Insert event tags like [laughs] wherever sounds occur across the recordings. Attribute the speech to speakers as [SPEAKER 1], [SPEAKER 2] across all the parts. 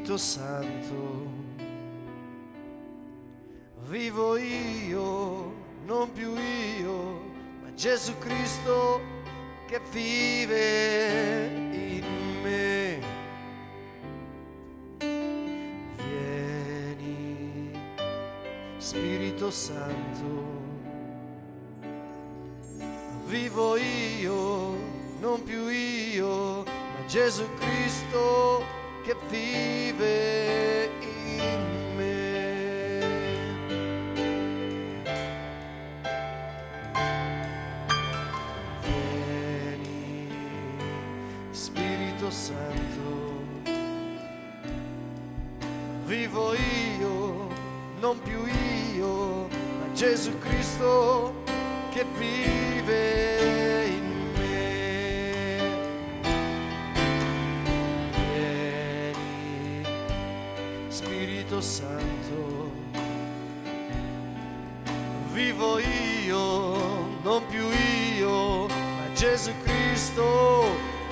[SPEAKER 1] Spirito Santo. Vivo io, non più io, ma Gesù Cristo che vive in me. Vieni, Spirito Santo. Vivo io, non più io, ma Gesù Cristo kept thieving.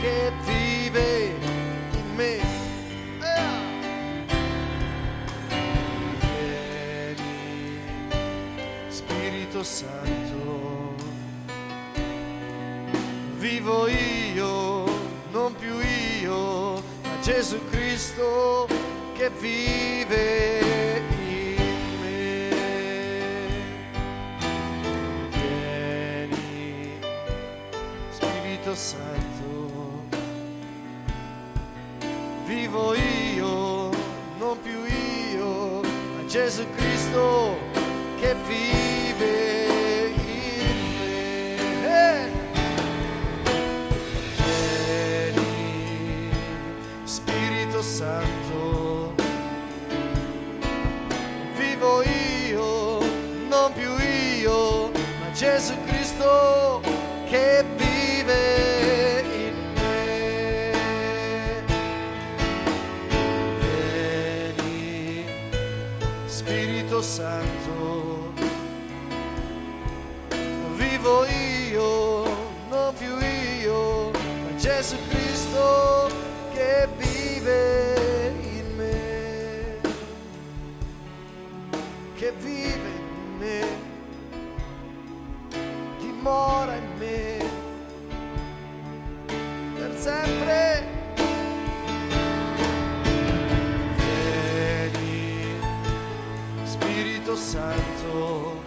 [SPEAKER 1] che vive in me. Vieni, Spirito Santo, vivo io, non più io, ma Gesù Cristo che vive che vive in me, dimora in me, per sempre. Vieni, Spirito Santo,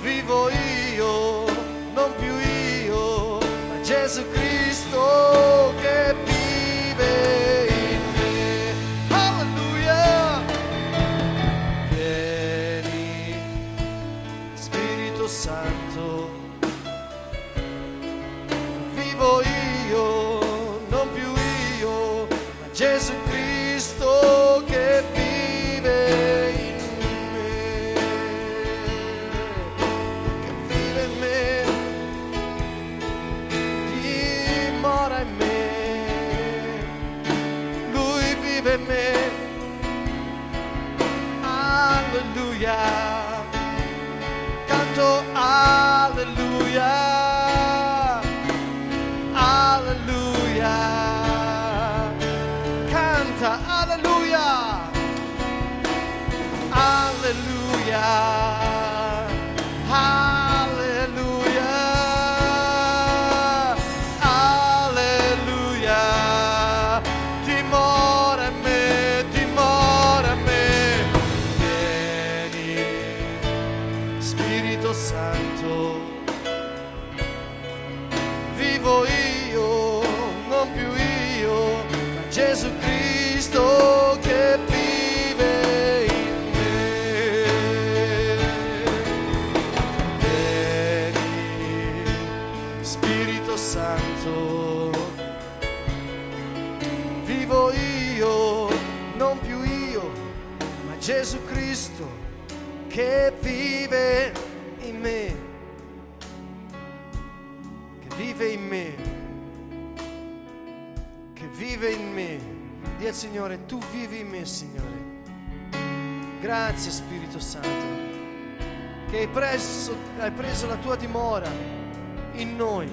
[SPEAKER 1] vivo io. Signore. Grazie Spirito Santo che hai preso, hai preso la tua dimora in noi.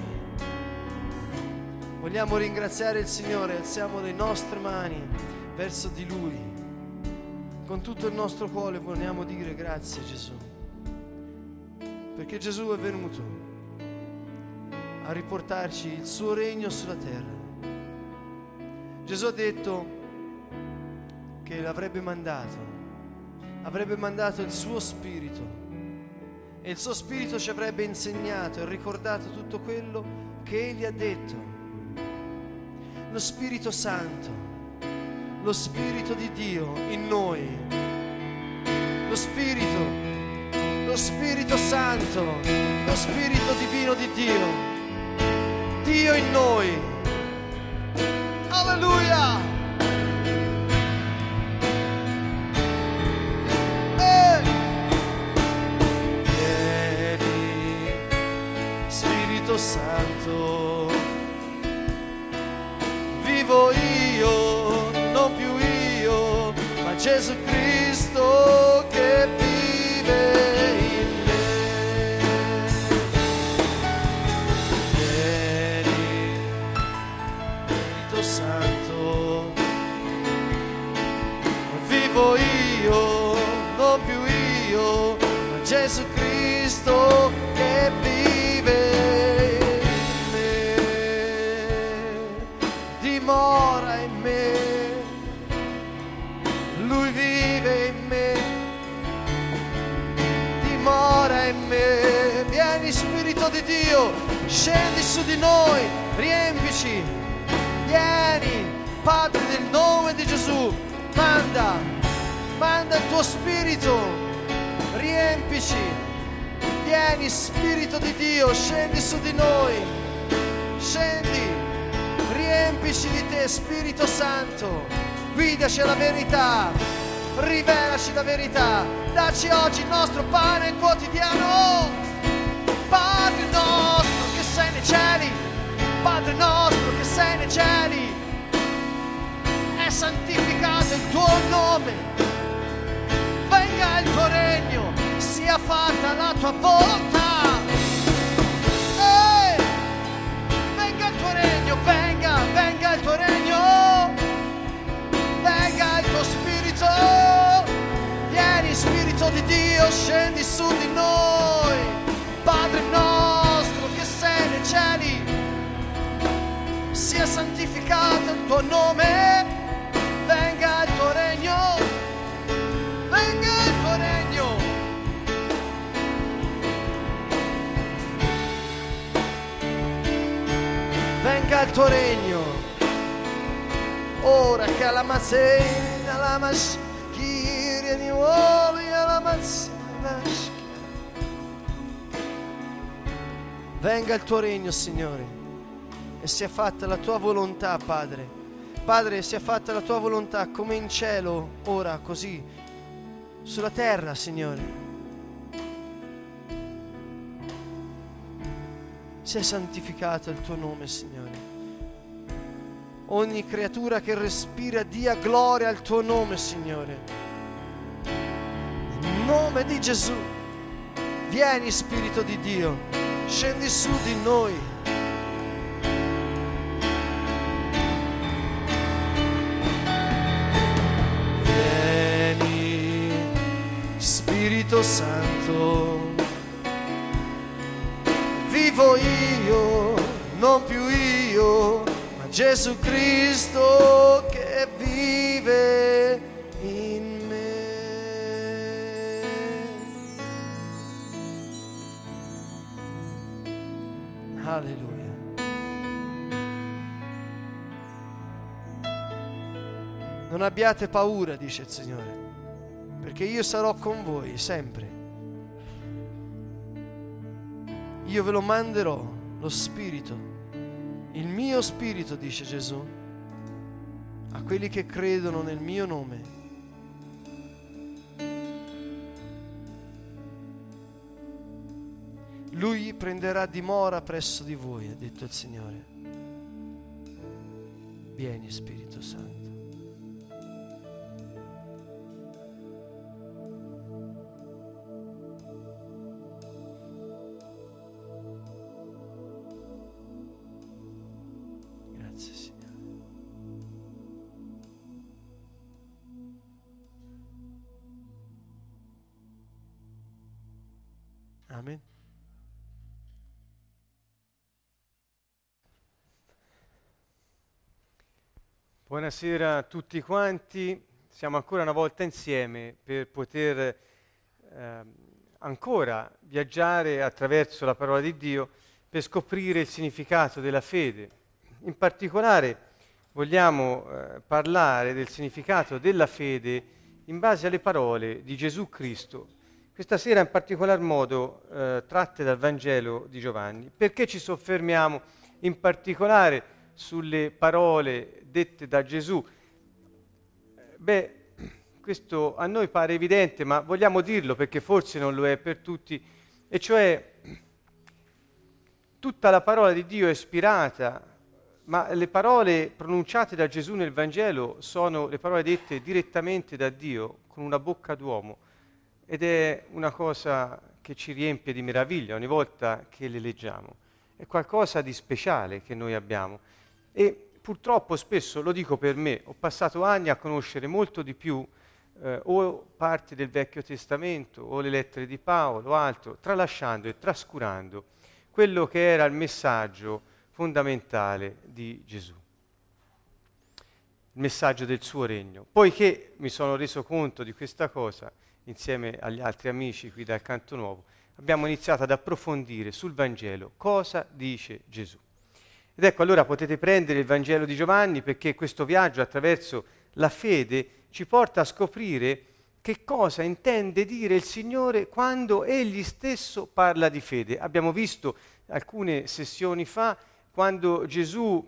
[SPEAKER 1] Vogliamo ringraziare il Signore, alziamo le nostre mani verso di Lui. Con tutto il nostro cuore vogliamo dire grazie Gesù, perché Gesù è venuto a riportarci il suo regno sulla terra. Gesù ha detto, che l'avrebbe mandato, avrebbe mandato il suo spirito e il suo spirito ci avrebbe insegnato e ricordato tutto quello che egli ha detto. Lo Spirito Santo, lo Spirito di Dio in noi, lo Spirito, lo Spirito Santo, lo Spirito divino di Dio, Dio in noi. Alleluia! Santo. Vivo io, non più io, ma Gesù Cristo su di noi, riempici. Vieni, Padre, nel nome di Gesù, manda, manda il tuo Spirito, riempici. Vieni Spirito di Dio, scendi su di noi, scendi, riempici di te Spirito Santo, guidaci alla verità, rivelaci la verità, dacci oggi il nostro pane quotidiano, Padre nostro sei nei cieli, Padre nostro che sei nei cieli, è santificato il tuo nome, venga il tuo regno, sia fatta la tua volontà. Venga il tuo regno, venga, venga il tuo regno, venga il tuo spirito. Vieni Spirito di Dio, scendi su di noi, santificato il tuo nome, venga il tuo regno, venga il tuo regno. venga il tuo regno. Ora che alla mazzena, alla maschia di uoli, alla mazzena. Venga il tuo regno, Signore, e sia fatta la tua volontà, Padre. Padre, sia fatta la tua volontà come in cielo, ora così, sulla terra, Signore. sia santificato il tuo nome, Signore. Ogni creatura che respira dia gloria al tuo nome, Signore. Nel nome di Gesù, vieni Spirito di Dio, scendi su di noi. Santo vivo io, non più io, ma Gesù Cristo che vive in me. Alleluia. Non abbiate paura, dice il Signore, perché io sarò con voi sempre. io ve lo manderò, lo Spirito, il mio Spirito, dice Gesù, a quelli che credono nel mio nome. Lui prenderà dimora presso di voi, ha detto il Signore. Vieni Spirito Santo.
[SPEAKER 2] Buonasera a tutti quanti, siamo ancora una volta insieme per poter eh, ancora viaggiare attraverso la parola di Dio per scoprire il significato della fede. In particolare vogliamo eh, parlare del significato della fede in base alle parole di Gesù Cristo. Questa sera in particolar modo eh, tratte dal Vangelo di Giovanni. Perché ci soffermiamo in particolare sulle parole dette da Gesù? Beh, questo a noi pare evidente, ma vogliamo dirlo perché forse non lo è per tutti, e cioè tutta la parola di Dio è ispirata ma le parole pronunciate da Gesù nel Vangelo sono le parole dette direttamente da Dio con una bocca d'uomo ed è una cosa che ci riempie di meraviglia ogni volta che le leggiamo. È qualcosa di speciale che noi abbiamo e purtroppo spesso, lo dico per me, ho passato anni a conoscere molto di più eh, o parti del Vecchio Testamento o le lettere di Paolo o altro, tralasciando e trascurando quello che era il messaggio fondamentale di Gesù, il messaggio del suo regno. Poiché mi sono reso conto di questa cosa, insieme agli altri amici qui dal Canto Nuovo, abbiamo iniziato ad approfondire sul Vangelo cosa dice Gesù. Ed ecco allora potete prendere il Vangelo di Giovanni perché questo viaggio attraverso la fede ci porta a scoprire che cosa intende dire il Signore quando Egli stesso parla di fede. Abbiamo visto alcune sessioni fa quando Gesù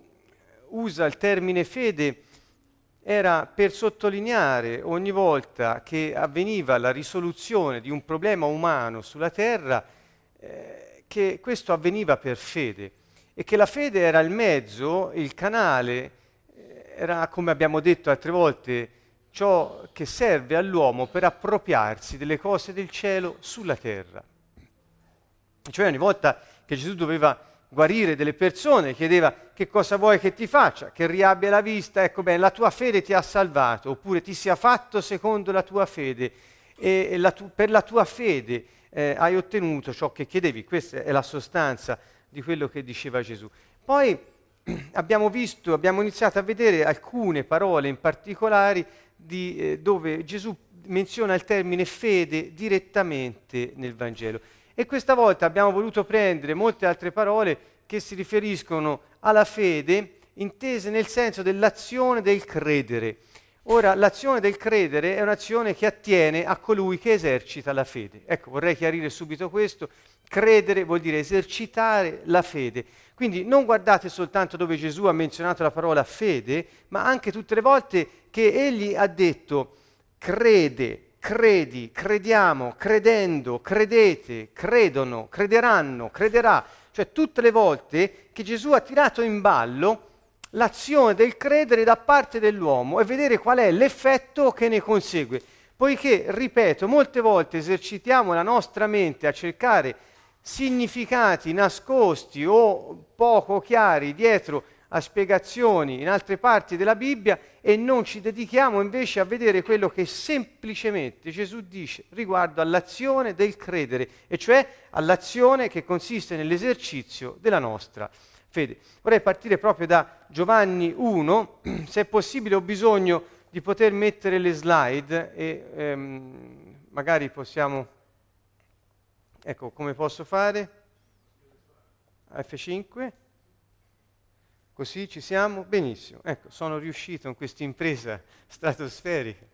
[SPEAKER 2] usa il termine fede era per sottolineare ogni volta che avveniva la risoluzione di un problema umano sulla terra, eh, che questo avveniva per fede e che la fede era il mezzo, il canale, eh, era come abbiamo detto altre volte, ciò che serve all'uomo per appropriarsi delle cose del cielo sulla terra. Cioè ogni volta che Gesù doveva guarire delle persone, chiedeva che cosa vuoi che ti faccia, che riabbia la vista, ecco bene, la tua fede ti ha salvato, oppure ti sia fatto secondo la tua fede, e la tu- per la tua fede eh, hai ottenuto ciò che chiedevi, questa è la sostanza di quello che diceva Gesù. Poi [clears throat] abbiamo visto, abbiamo iniziato a vedere alcune parole in particolare di, eh, dove Gesù menziona il termine fede direttamente nel Vangelo. E questa volta abbiamo voluto prendere molte altre parole che si riferiscono alla fede intese nel senso dell'azione del credere. Ora, l'azione del credere è un'azione che attiene a colui che esercita la fede. Ecco, vorrei chiarire subito questo. Credere vuol dire esercitare la fede. Quindi non guardate soltanto dove Gesù ha menzionato la parola fede, ma anche tutte le volte che egli ha detto crede, credi, crediamo, credendo, credete, credono, crederanno, crederà. Cioè tutte le volte che Gesù ha tirato in ballo l'azione del credere da parte dell'uomo e vedere qual è l'effetto che ne consegue. Poiché, ripeto, molte volte esercitiamo la nostra mente a cercare significati nascosti o poco chiari dietro a spiegazioni in altre parti della Bibbia e non ci dedichiamo invece a vedere quello che semplicemente Gesù dice riguardo all'azione del credere, e cioè all'azione che consiste nell'esercizio della nostra fede. Vorrei partire proprio da Giovanni 1, [clears throat] se è possibile ho bisogno di poter mettere le slide e ehm, magari possiamo... Ecco, come posso fare? F5. Così ci siamo? Benissimo. Ecco, sono riuscito in questa impresa stratosferica.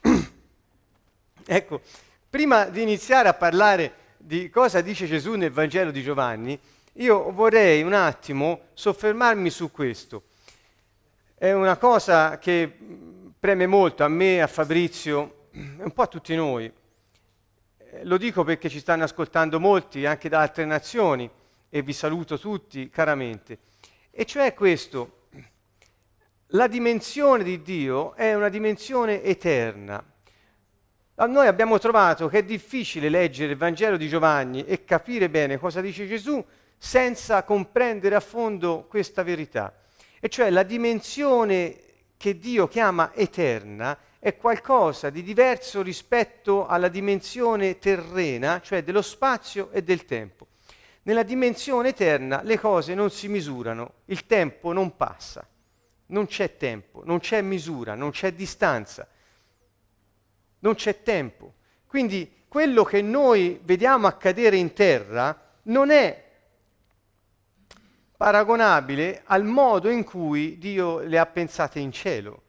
[SPEAKER 2] [clears throat] ecco, prima di iniziare a parlare di cosa dice Gesù nel Vangelo di Giovanni, io vorrei un attimo soffermarmi su questo. È una cosa che preme molto a me, a Fabrizio, [clears throat] un po' a tutti noi. Lo dico perché ci stanno ascoltando molti anche da altre nazioni e vi saluto tutti caramente. E cioè questo, la dimensione di Dio è una dimensione eterna. Noi abbiamo trovato che è difficile leggere il Vangelo di Giovanni e capire bene cosa dice Gesù senza comprendere a fondo questa verità. E cioè la dimensione che Dio chiama eterna è qualcosa di diverso rispetto alla dimensione terrena, cioè dello spazio e del tempo. Nella dimensione eterna le cose non si misurano, il tempo non passa, non c'è tempo, non c'è misura, non c'è distanza, non c'è tempo. Quindi quello che noi vediamo accadere in terra non è paragonabile al modo in cui Dio le ha pensate in cielo.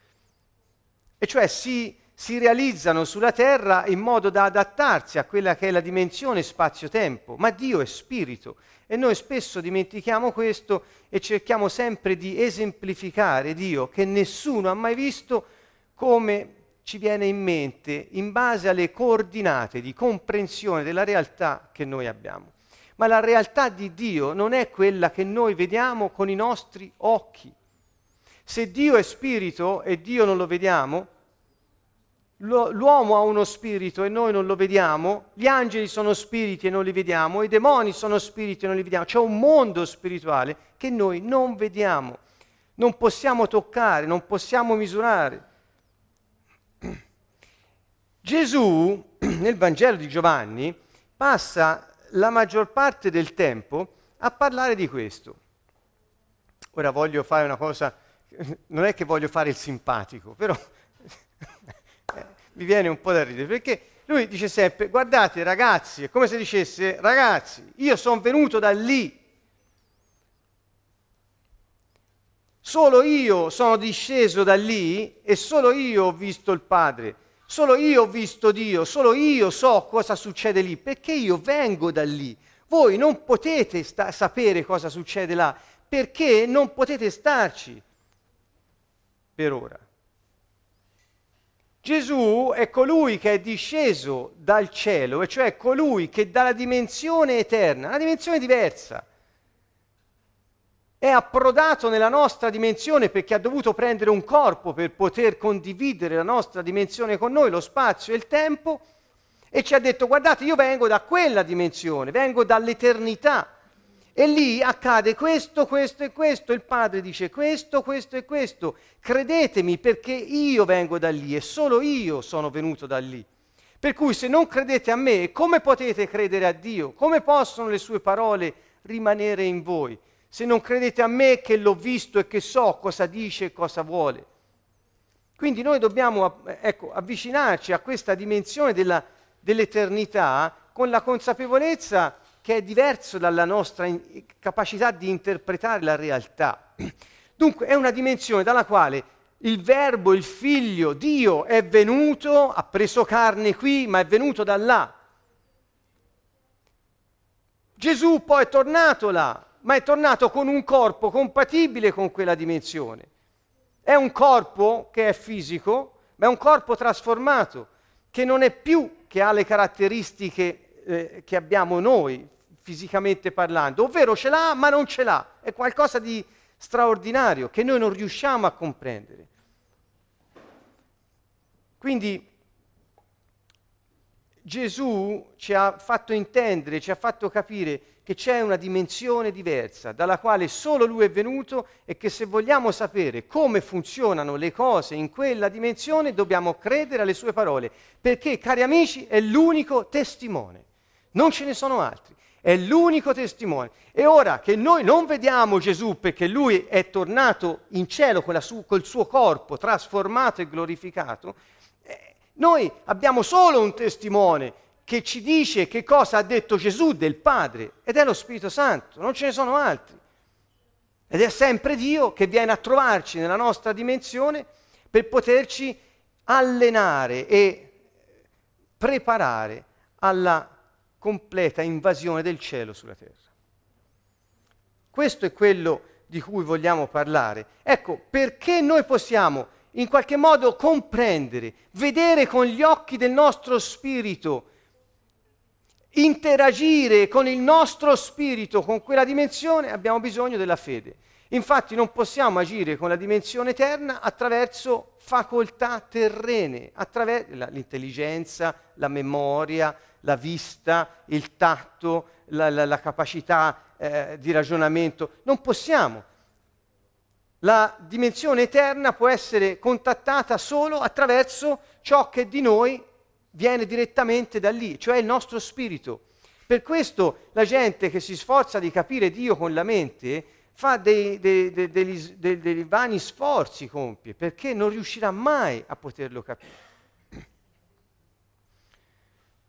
[SPEAKER 2] E cioè si, si realizzano sulla terra in modo da adattarsi a quella che è la dimensione spazio-tempo, ma Dio è spirito e noi spesso dimentichiamo questo e cerchiamo sempre di esemplificare Dio che nessuno ha mai visto come ci viene in mente in base alle coordinate di comprensione della realtà che noi abbiamo ma la realtà di Dio non è quella che noi vediamo con i nostri occhi. Se Dio è spirito e Dio non lo vediamo, l'uomo ha uno spirito e noi non lo vediamo, gli angeli sono spiriti e non li vediamo, i demoni sono spiriti e non li vediamo, c'è un mondo spirituale che noi non vediamo, non possiamo toccare, non possiamo misurare. [clears throat] Gesù [clears throat] nel Vangelo di Giovanni passa la maggior parte del tempo a parlare di questo. Ora voglio fare una cosa, [laughs] non è che voglio fare il simpatico, però [laughs] mi viene un po' da ridere, perché lui dice sempre, guardate ragazzi, è come se dicesse, ragazzi, io sono venuto da lì, solo io sono disceso da lì e solo io ho visto il Padre. Solo io ho visto Dio, solo io so cosa succede lì, perché io vengo da lì. Voi non potete sta- sapere cosa succede là, perché non potete starci per ora. Gesù è colui che è disceso dal cielo, e cioè colui che dalla dimensione eterna, una dimensione diversa, è approdato nella nostra dimensione perché ha dovuto prendere un corpo per poter condividere la nostra dimensione con noi, lo spazio e il tempo, e ci ha detto guardate io vengo da quella dimensione, vengo dall'eternità. E lì accade questo, questo e questo. Il Padre dice questo, questo e questo. Credetemi perché io vengo da lì e solo io sono venuto da lì. Per cui se non credete a me, come potete credere a Dio? Come possono le sue parole rimanere in voi? Se non credete a me che l'ho visto e che so cosa dice e cosa vuole. Quindi noi dobbiamo ecco, avvicinarci a questa dimensione della, dell'eternità con la consapevolezza che è diverso dalla nostra in- capacità di interpretare la realtà. [clears throat] Dunque è una dimensione dalla quale il verbo, il figlio, Dio è venuto, ha preso carne qui, ma è venuto da là. Gesù poi è tornato là, ma è tornato con un corpo compatibile con quella dimensione. È un corpo che è fisico, ma è un corpo trasformato, che non è più che ha le caratteristiche eh, che abbiamo noi, fisicamente parlando, ovvero ce l'ha ma non ce l'ha, è qualcosa di straordinario che noi non riusciamo a comprendere. Quindi Gesù ci ha fatto intendere, ci ha fatto capire che c'è una dimensione diversa dalla quale solo Lui è venuto e che se vogliamo sapere come funzionano le cose in quella dimensione dobbiamo credere alle sue parole, perché cari amici è l'unico testimone, non ce ne sono altri, è l'unico testimone. E ora che noi non vediamo Gesù perché Lui è tornato in cielo su- col suo corpo trasformato e glorificato, eh, noi abbiamo solo un testimone che ci dice che cosa ha detto Gesù del Padre ed è lo Spirito Santo, non ce ne sono altri. Ed è sempre Dio che viene a trovarci nella nostra dimensione per poterci allenare e preparare alla completa invasione del cielo sulla terra. Questo è quello di cui vogliamo parlare. Ecco, perché noi possiamo in qualche modo comprendere, vedere con gli occhi del nostro spirito interagire con il nostro spirito, con quella dimensione, abbiamo bisogno della fede. Infatti non possiamo agire con la dimensione eterna attraverso facoltà terrene, attraverso l'intelligenza, la memoria, la vista, il tatto, la, la, la capacità eh, di ragionamento. Non possiamo. La dimensione eterna può essere contattata solo attraverso ciò che di noi viene direttamente da lì, cioè il nostro spirito. Per questo la gente che si sforza di capire Dio con la mente fa dei, dei, dei, dei, vani sforzi, compie, perché non riuscirà mai a poterlo capire.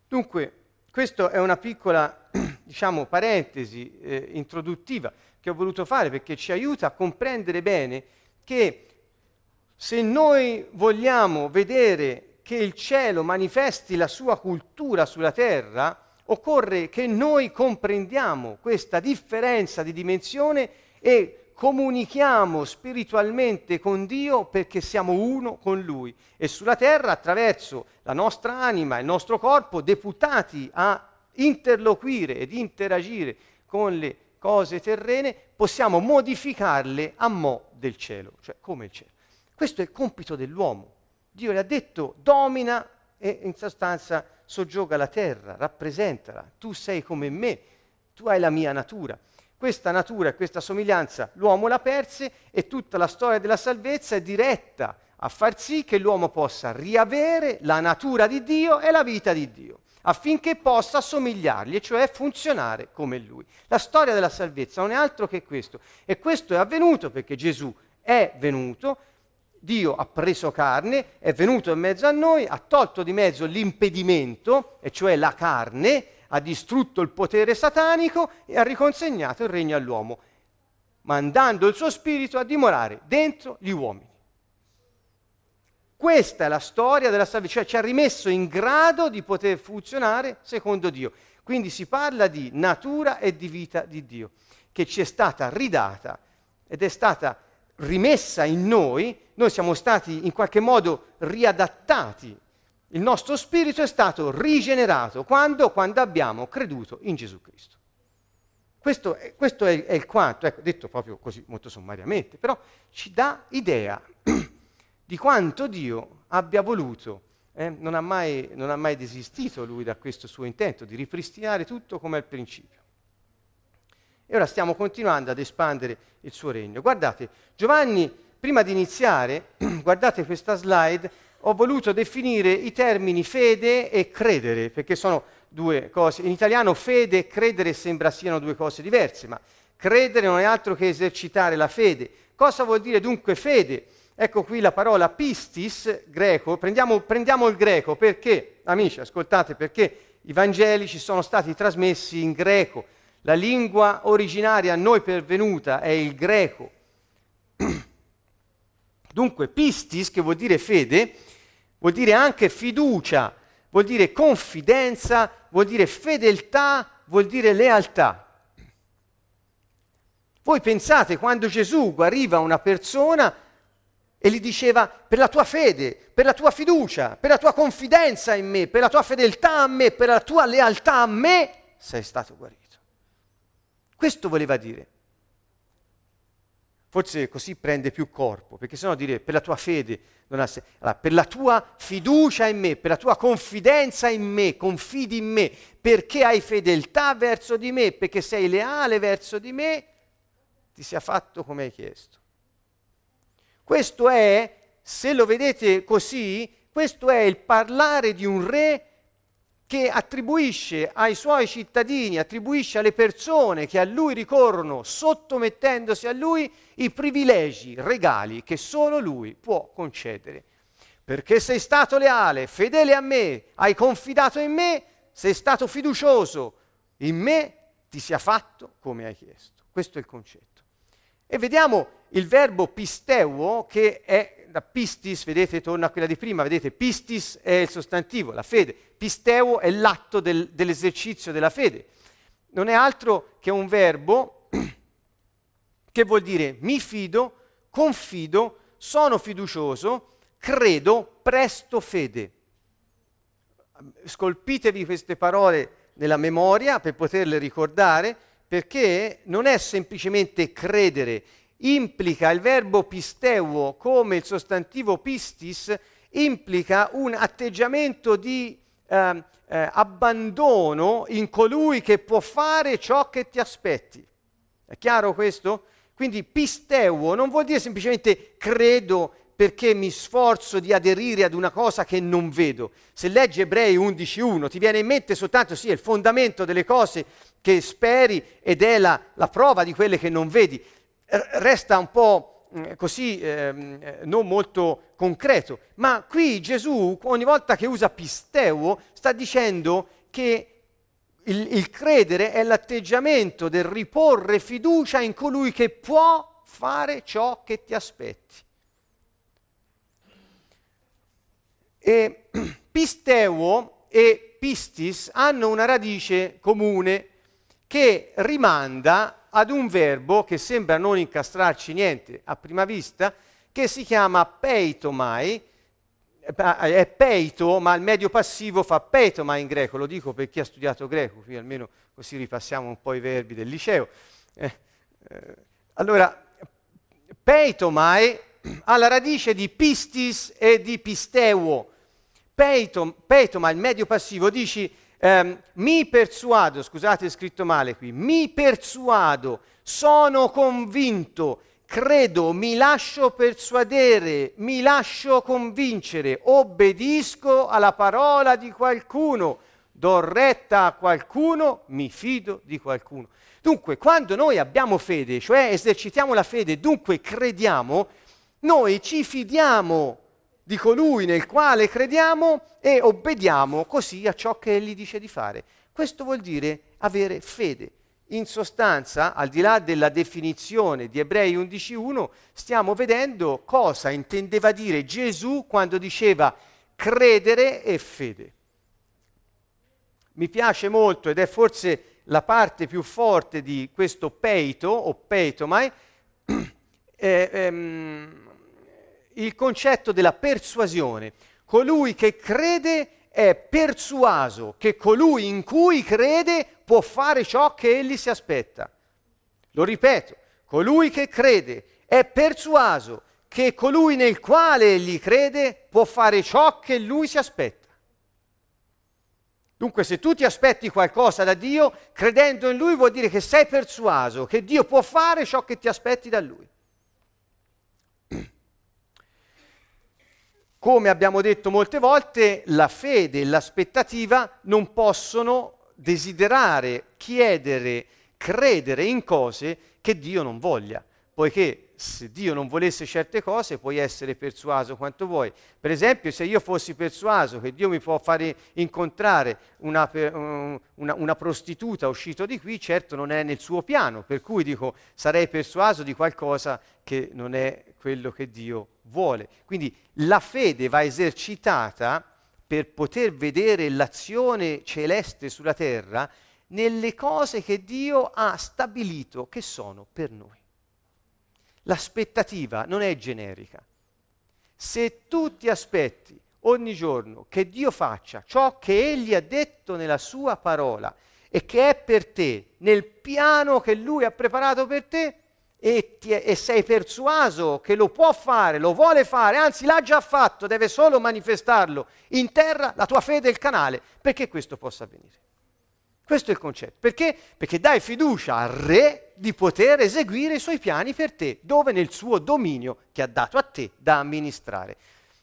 [SPEAKER 2] Dunque, questa è una piccola, [clears throat] diciamo, parentesi eh, introduttiva che ho voluto fare perché ci aiuta a comprendere bene che se noi vogliamo vedere che il cielo manifesti la sua cultura sulla terra, occorre che noi comprendiamo questa differenza di dimensione e comunichiamo spiritualmente con Dio perché siamo uno con Lui e sulla terra attraverso la nostra anima, il nostro corpo, deputati a interloquire ed interagire con le cose terrene, possiamo modificarle a mo' del cielo, cioè come il cielo. Questo è il compito dell'uomo. Dio le ha detto domina e in sostanza soggioga la terra, rappresentala, tu sei come me, tu hai la mia natura. Questa natura e questa somiglianza l'uomo l'ha perse e tutta la storia della salvezza è diretta a far sì che l'uomo possa riavere la natura di Dio e la vita di Dio, affinché possa somigliargli, cioè funzionare come lui. La storia della salvezza non è altro che questo e questo è avvenuto perché Gesù è venuto Dio ha preso carne, è venuto in mezzo a noi, ha tolto di mezzo l'impedimento, e cioè la carne, ha distrutto il potere satanico e ha riconsegnato il regno all'uomo, mandando il suo spirito a dimorare dentro gli uomini. Questa è la storia della salvezza, cioè ci ha rimesso in grado di poter funzionare secondo Dio. Quindi si parla di natura e di vita di Dio, che ci è stata ridata ed è stata rimessa in noi, noi siamo stati in qualche modo riadattati. Il nostro spirito è stato rigenerato quando, quando abbiamo creduto in Gesù Cristo. Questo, è, questo è, è, il quanto, ecco, detto proprio così molto sommariamente, però ci dà idea [clears throat] di quanto Dio abbia voluto, eh, non, ha mai, non ha mai desistito lui da questo suo intento di ripristinare tutto come al principio. E ora stiamo continuando ad espandere il suo regno. Guardate, Giovanni, prima di iniziare, [clears throat] guardate questa slide, ho voluto definire i termini fede e credere, perché sono due cose. In italiano fede e credere sembra siano due cose diverse, ma credere non è altro che esercitare la fede. Cosa vuol dire dunque fede? Ecco qui la parola pistis, greco, prendiamo, prendiamo il greco perché, amici, ascoltate, perché i Vangeli ci sono stati trasmessi in greco la lingua originaria a noi pervenuta è il greco. Dunque, pistis, che vuol dire fede, vuol dire anche fiducia, vuol dire confidenza, vuol dire fedeltà, vuol dire lealtà. Voi pensate quando Gesù guariva una persona e gli diceva per la tua fede, per la tua fiducia, per la tua confidenza in me, per la tua fedeltà a me, per la tua lealtà a me, sei stato guarito. Questo voleva dire. Forse così prende più corpo, perché sennò dire per la tua fede non ha senso. Allora, per la tua fiducia in me, per la tua confidenza in me, confidi in me, perché hai fedeltà verso di me, perché sei leale verso di me, ti sia fatto come hai chiesto. Questo è, se lo vedete così, questo è il parlare di un re che attribuisce ai suoi cittadini, attribuisce alle persone che a lui ricorrono, sottomettendosi a lui, i privilegi regali che solo lui può concedere. Perché sei stato leale, fedele a me, hai confidato in me, sei stato fiducioso in me, ti sia fatto come hai chiesto. Questo è il concetto. E vediamo il verbo pisteuo che è da pistis, vedete, torna a quella di prima, vedete, pistis è il sostantivo, la fede, pisteo è l'atto del, dell'esercizio della fede. Non è altro che un verbo [clears throat] che vuol dire mi fido, confido, sono fiducioso, credo, presto fede. Scolpitevi queste parole nella memoria per poterle ricordare, perché non è semplicemente credere, implica il verbo pisteuo come il sostantivo pistis, implica un atteggiamento di eh, eh, abbandono in colui che può fare ciò che ti aspetti. È chiaro questo? Quindi pisteuo non vuol dire semplicemente credo perché mi sforzo di aderire ad una cosa che non vedo. Se leggi Ebrei 11.1 ti viene in mente soltanto sì, è il fondamento delle cose che speri ed è la, la prova di quelle che non vedi. Resta un po' mm, così eh, non molto concreto, ma qui Gesù ogni volta che usa pisteuo sta dicendo che il, il credere è l'atteggiamento del riporre fiducia in colui che può fare ciò che ti aspetti. E [clears throat] pisteuo e pistis hanno una radice comune che rimanda ad un verbo che sembra non incastrarci niente a prima vista, che si chiama peitomai, è peito, ma il medio passivo fa peitomai in greco, lo dico per chi ha studiato greco, qui almeno così ripassiamo un po' i verbi del liceo. Eh, eh, allora, peitomai ha la radice di pistis e di pisteuo, peito, peito ma il medio passivo, dici ehm, mi persuado, scusate è scritto male qui, mi persuado, sono convinto, credo, mi lascio persuadere, mi lascio convincere, obbedisco alla parola di qualcuno, do retta a qualcuno, mi fido di qualcuno. Dunque, quando noi abbiamo fede, cioè esercitiamo la fede, dunque crediamo, noi ci fidiamo di colui nel quale crediamo e obbediamo così a ciò che egli dice di fare. Questo vuol dire avere fede. In sostanza, al di là della definizione di Ebrei 11.1, stiamo vedendo cosa intendeva dire Gesù quando diceva credere e fede. Mi piace molto ed è forse la parte più forte di questo peito o peitomai, [clears throat] eh, ehm, il concetto della persuasione. Colui che crede è persuaso che colui in cui crede può fare ciò che egli si aspetta. Lo ripeto, colui che crede è persuaso che colui nel quale egli crede può fare ciò che lui si aspetta. Dunque se tu ti aspetti qualcosa da Dio, credendo in Lui vuol dire che sei persuaso che Dio può fare ciò che ti aspetti da Lui. Come abbiamo detto molte volte, la fede e l'aspettativa non possono desiderare, chiedere, credere in cose che Dio non voglia, poiché se Dio non volesse certe cose puoi essere persuaso quanto vuoi. Per esempio, se io fossi persuaso che Dio mi può fare incontrare una, una, una, prostituta uscito di qui, certo non è nel suo piano, per cui dico sarei persuaso di qualcosa che non è quello che Dio vuole. Quindi la fede va esercitata per poter vedere l'azione celeste sulla terra nelle cose che Dio ha stabilito che sono per noi. L'aspettativa non è generica. Se tu ti aspetti ogni giorno che Dio faccia ciò che Egli ha detto nella sua parola e che è per te, nel piano che Lui ha preparato per te, e, ti, e, sei persuaso che lo può fare, lo vuole fare, anzi l'ha già fatto, deve solo manifestarlo in terra, la tua fede è il canale perché questo possa avvenire. Questo è il concetto. Perché? Perché dai fiducia al re di poter eseguire i suoi piani per te, dove nel suo dominio che ha dato a te da amministrare.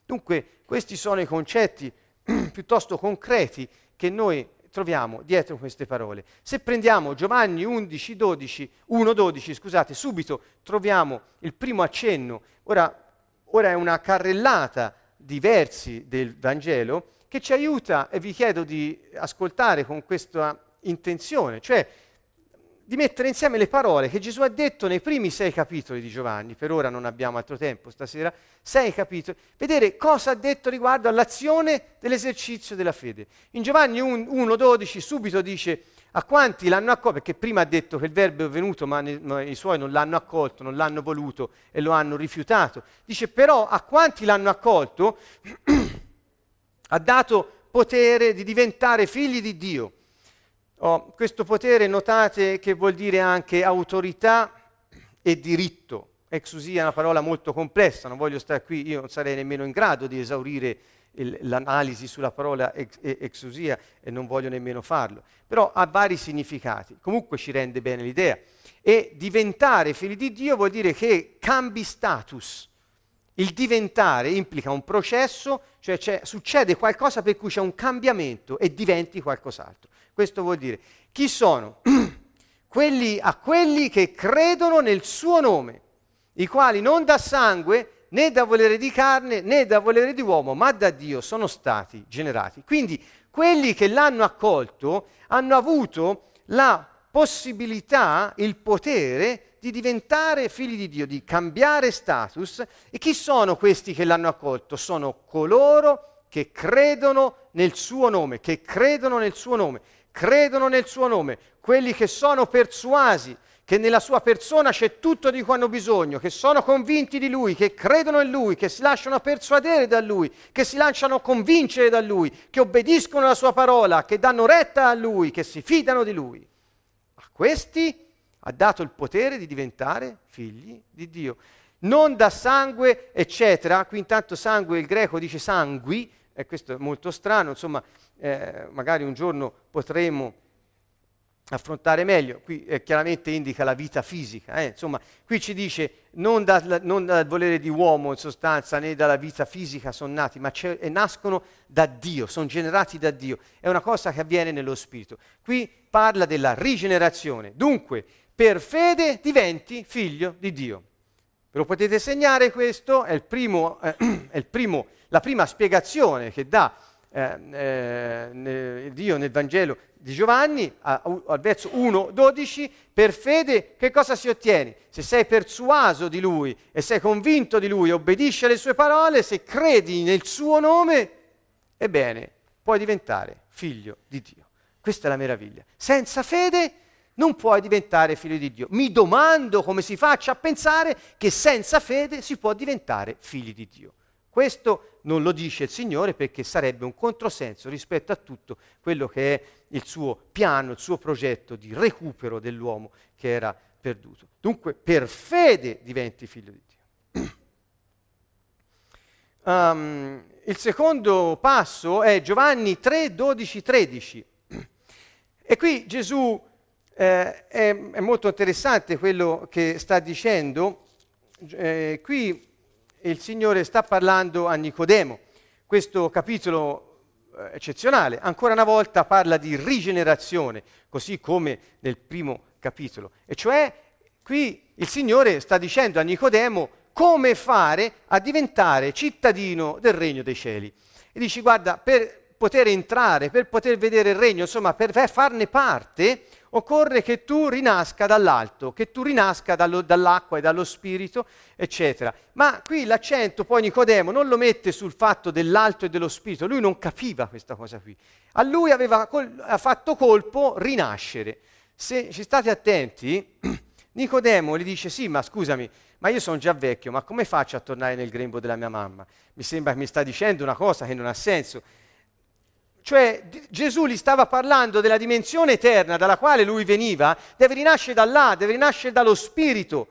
[SPEAKER 2] Dunque, questi sono i concetti [clears throat] piuttosto concreti che noi troviamo dietro queste parole. Se prendiamo Giovanni 11, 12, 1, 12, scusate, subito troviamo il primo accenno. Ora, ora è una carrellata di versi del Vangelo che ci aiuta e vi chiedo di ascoltare con questa intenzione, cioè di mettere insieme le parole che Gesù ha detto nei primi sei capitoli di Giovanni, per ora non abbiamo altro tempo stasera, sei capitoli, vedere cosa ha detto riguardo all'azione dell'esercizio della fede. In Giovanni 1,12 subito dice a quanti l'hanno accolto, perché prima ha detto che il verbo è venuto ma, ne, ma i suoi non l'hanno accolto, non l'hanno voluto e lo hanno rifiutato. Dice però a quanti l'hanno accolto? [clears throat] Ha dato potere di diventare figli di Dio Oh, questo potere notate che vuol dire anche autorità e diritto. Exusia è una parola molto complessa, non voglio stare qui, io non sarei nemmeno in grado di esaurire il, l'analisi sulla parola ex, exusia e non voglio nemmeno farlo, però ha vari significati, comunque ci rende bene l'idea. E diventare figli di Dio vuol dire che cambi status, Il diventare implica un processo, cioè succede qualcosa per cui c'è un cambiamento e diventi qualcos'altro. Questo vuol dire chi sono? [clears throat] quelli, a quelli che credono nel suo nome, i quali non da sangue né da volere di carne né da volere di uomo, ma da Dio sono stati generati. Quindi quelli che l'hanno accolto hanno avuto la possibilità, il potere di diventare figli di Dio, di cambiare status. E chi sono questi che l'hanno accolto? Sono coloro che credono nel suo nome, che credono nel suo nome, credono nel suo nome, quelli che sono persuasi che nella sua persona c'è tutto di cui hanno bisogno, che sono convinti di Lui, che credono in Lui, che si lasciano persuadere da Lui, che si lasciano convincere da Lui, che obbediscono alla Sua parola, che danno retta a Lui, che si fidano di Lui. A questi ha dato il potere di diventare figli di Dio. Non da sangue, eccetera. Qui intanto sangue, il greco dice sangui, e questo è molto strano, insomma, eh, magari un giorno potremo affrontare meglio. Qui eh, chiaramente indica la vita fisica. Eh? Insomma, qui ci dice non, da, non, dal volere di uomo in sostanza né dalla vita fisica sono nati, ma nascono da Dio, sono generati da Dio. È una cosa che avviene nello spirito. Qui parla della rigenerazione. Dunque, per fede diventi figlio di Dio. Ve lo potete segnare questo? È, primo, eh, [clears throat] è primo, la prima spiegazione che dà eh, eh, Dio nel Vangelo di Giovanni, a, a, al verso 1, 12, per fede che cosa si ottiene? Se sei persuaso di Lui e sei convinto di Lui, obbedisci alle sue parole, se credi nel suo nome, ebbene, puoi diventare figlio di Dio. Questa è la meraviglia. Senza fede non puoi diventare figlio di Dio. Mi domando come si faccia a pensare che senza fede si può diventare figli di Dio. Questo non lo dice il Signore perché sarebbe un controsenso rispetto a tutto quello che è il suo piano, il suo progetto di recupero dell'uomo che era perduto. Dunque, per fede diventi figlio di Dio. Um, [clears throat] il secondo passo è Giovanni 3, 12, 13. E qui Gesù eh, è, è, molto interessante quello che sta dicendo. Eh, qui il Signore sta parlando a Nicodemo. Questo capitolo eh, eccezionale, ancora una volta parla di rigenerazione, così come nel primo capitolo. E cioè qui il Signore sta dicendo a Nicodemo come fare a diventare cittadino del regno dei cieli. E dici, guarda, per poter entrare, per poter vedere il regno, insomma, per farne parte, occorre che tu rinasca dall'alto, che tu rinasca dallo, dall'acqua e dallo spirito, eccetera. Ma qui l'accento poi Nicodemo non lo mette sul fatto dell'alto e dello spirito, lui non capiva questa cosa qui. A lui aveva col- fatto colpo rinascere. Se ci state attenti, [clears throat] Nicodemo gli dice sì, ma scusami, ma io sono già vecchio, ma come faccio a tornare nel grembo della mia mamma? Mi sembra che mi sta dicendo una cosa che non ha senso. Cioè Gesù gli stava parlando della dimensione eterna dalla quale lui veniva, deve rinascere da là, deve rinascere dallo spirito.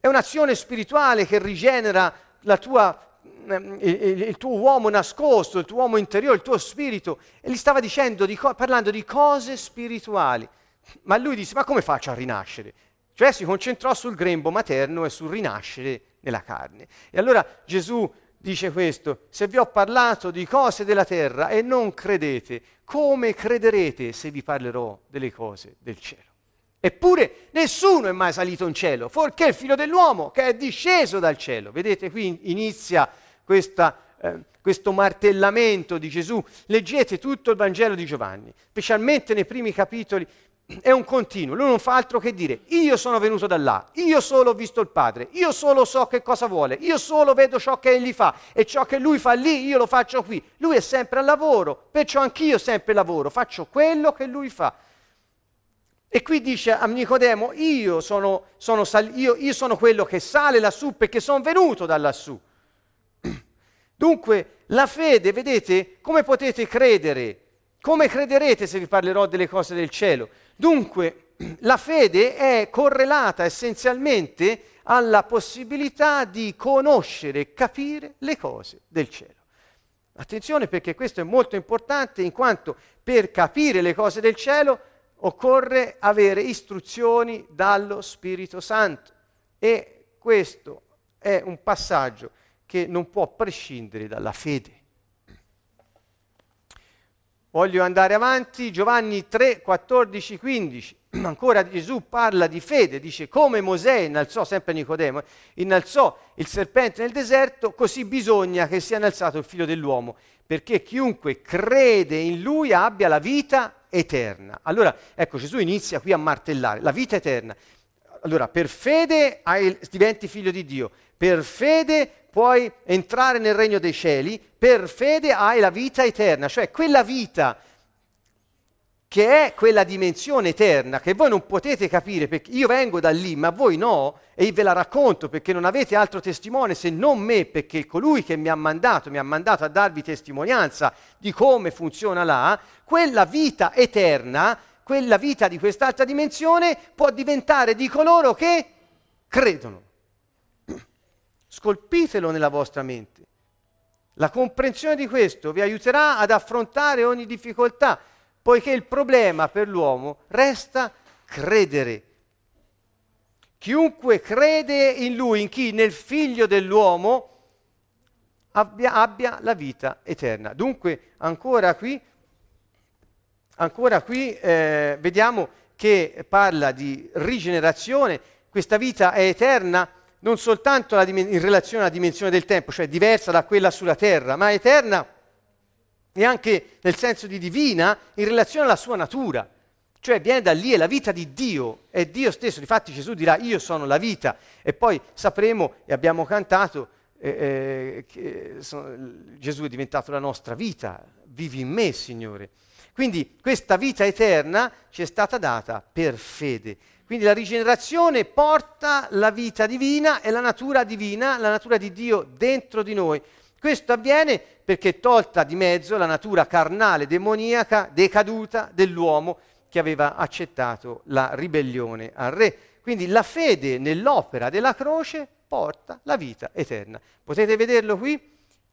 [SPEAKER 2] È un'azione spirituale che rigenera tua, ehm, il, tuo uomo nascosto, il tuo uomo interiore, il tuo spirito. E gli stava dicendo, di co- parlando di cose spirituali. Ma lui disse, ma come faccio a rinascere? Cioè si concentrò sul grembo materno e sul rinascere nella carne. E allora Gesù dice questo, se vi ho parlato di cose della terra e non credete, come crederete se vi parlerò delle cose del cielo? Eppure nessuno è mai salito in cielo, forché il figlio dell'uomo che è disceso dal cielo. Vedete, qui inizia questa, eh, questo martellamento di Gesù. Leggete tutto il Vangelo di Giovanni, specialmente nei primi capitoli è un continuo, lui non fa altro che dire io sono venuto da là, io solo ho visto il Padre, io solo so che cosa vuole, io solo vedo ciò che egli fa e ciò che lui fa lì io lo faccio qui. Lui è sempre al lavoro, perciò anch'io sempre lavoro, faccio quello che lui fa. E qui dice a Nicodemo, io sono, sono, sal- io, io sono quello che sale lassù perché sono venuto da lassù. [clears throat] Dunque la fede, vedete, come potete credere? Come crederete se vi parlerò delle cose del cielo? Dunque, [clears throat] la fede è correlata essenzialmente alla possibilità di conoscere e capire le cose del cielo. Attenzione perché questo è molto importante in quanto per capire le cose del cielo occorre avere istruzioni dallo Spirito Santo e questo è un passaggio che non può prescindere dalla fede. Voglio andare avanti, Giovanni 3, 14, 15. Ancora Gesù parla di fede, dice come Mosè innalzò, sempre Nicodemo, innalzò il serpente nel deserto, così bisogna che sia innalzato il figlio dell'uomo, perché chiunque crede in lui abbia la vita eterna. Allora, ecco, Gesù inizia qui a martellare, la vita eterna. Allora, per fede hai, diventi figlio di Dio, per fede puoi entrare nel regno dei cieli, per fede hai la vita eterna, cioè quella vita che è quella dimensione eterna che voi non potete capire perché io vengo da lì, ma voi no, e ve la racconto perché non avete altro testimone se non me, perché colui che mi ha mandato, mi ha mandato a darvi testimonianza di come funziona là, quella vita eterna, quella vita di quest'altra dimensione può diventare di coloro che credono. Scolpitelo nella vostra mente. La comprensione di questo vi aiuterà ad affrontare ogni difficoltà poiché il problema per l'uomo resta credere. Chiunque crede in lui, in chi? Nel figlio dell'uomo, abbia, abbia la vita eterna. Dunque, ancora qui, ancora qui eh, vediamo che parla di rigenerazione, questa vita è eterna non soltanto in relazione alla dimensione del tempo, cioè diversa da quella sulla terra, ma eterna e anche nel senso di divina in relazione alla sua natura. Cioè viene da lì, è la vita di Dio, è Dio stesso. Difatti Gesù dirà io sono la vita e poi sapremo e abbiamo cantato eh, eh, che sono, Gesù è diventato la nostra vita, vivi in me Signore. Quindi questa vita eterna ci è stata data per fede. Quindi la rigenerazione porta la vita divina e la natura divina, la natura di Dio dentro di noi. Questo avviene perché è tolta di mezzo la natura carnale, demoniaca, decaduta dell'uomo che aveva accettato la ribellione al re. Quindi la fede nell'opera della croce porta la vita eterna. Potete vederlo qui?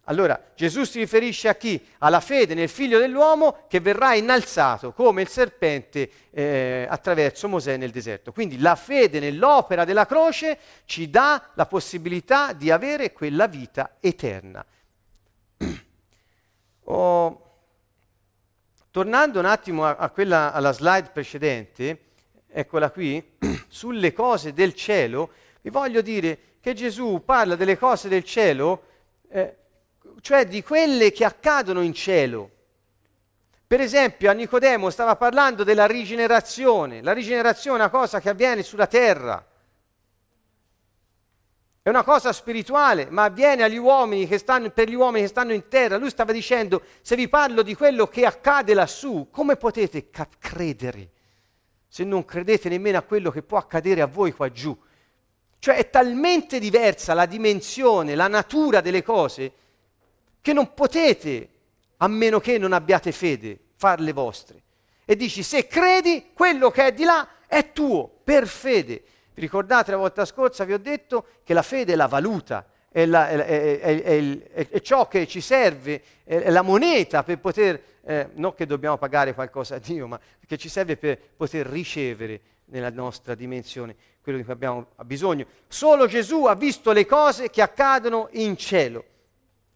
[SPEAKER 2] Allora Gesù si riferisce a chi? Alla fede nel figlio dell'uomo che verrà innalzato come il serpente eh, attraverso Mosè nel deserto. Quindi la fede nell'opera della croce ci dà la possibilità di avere quella vita eterna. [clears throat] Oh, tornando un attimo a, a quella, alla slide precedente, eccola qui, [clears throat] sulle cose del cielo, vi voglio dire che Gesù parla delle cose del cielo, eh, cioè di quelle che accadono in cielo. Per esempio a Nicodemo stava parlando della rigenerazione, la rigenerazione è una cosa che avviene sulla terra. È una cosa spirituale, ma avviene agli uomini che stanno, per gli uomini che stanno in terra. Lui stava dicendo, se vi parlo di quello che accade lassù, come potete ca- credere se non credete nemmeno a quello che può accadere a voi qua giù? Cioè è talmente diversa la dimensione, la natura delle cose, che non potete, a meno che non abbiate fede, farle vostre. E dici, se credi, quello che è di là è tuo, per fede. Vi ricordate la volta scorsa vi ho detto che la fede è la valuta, è, la, è, è, è ciò che ci serve, è, la moneta per poter, eh, non che dobbiamo pagare qualcosa a Dio, ma che ci serve per poter ricevere nella nostra dimensione quello di cui abbiamo bisogno. Solo Gesù ha visto le cose che accadono in cielo.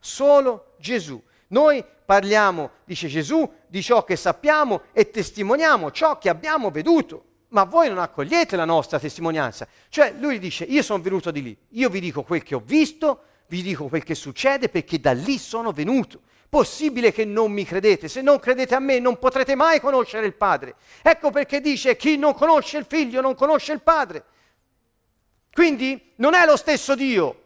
[SPEAKER 2] Solo Gesù. Noi parliamo, dice Gesù, di ciò che sappiamo e testimoniamo ciò che abbiamo veduto ma voi non accogliete la nostra testimonianza. Cioè lui dice, io sono venuto di lì, io vi dico quel che ho visto, vi dico quel che succede perché da lì sono venuto. Possibile che non mi credete, se non credete a me non potrete mai conoscere il Padre. Ecco perché dice chi non conosce il Figlio non conosce il Padre. Quindi non è lo stesso Dio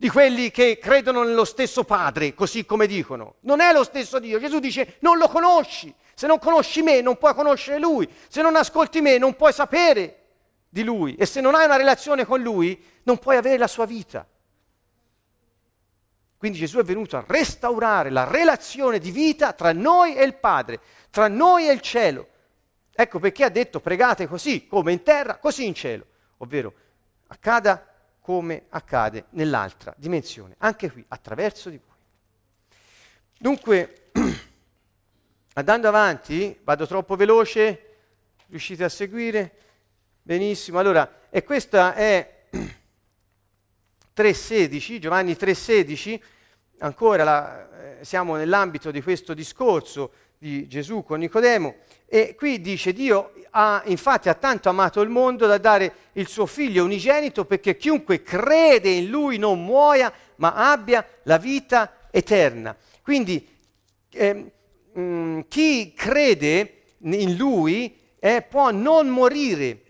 [SPEAKER 2] di quelli che credono nello stesso Padre, così come dicono. Non è lo stesso Dio. Gesù dice non lo conosci. Se non conosci me non puoi conoscere Lui. Se non ascolti me non puoi sapere di Lui. E se non hai una relazione con Lui non puoi avere la sua vita. Quindi Gesù è venuto a restaurare la relazione di vita tra noi e il Padre, tra noi e il cielo. Ecco perché ha detto pregate così, come in terra, così in cielo. Ovvero accada come accade nell'altra dimensione, anche qui, attraverso di voi. Dunque, [clears throat] andando avanti, vado troppo veloce, riuscite a seguire? Benissimo, allora, e questa è [clears throat] 3,16, Giovanni 3,16, ancora la, eh, siamo nell'ambito di questo discorso di Gesù con Nicodemo, e qui dice Dio ha infatti ha tanto amato il mondo da dare il suo figlio unigenito perché chiunque crede in lui non muoia ma abbia la vita eterna. Quindi eh, mh, mm, chi crede in lui eh, può non morire,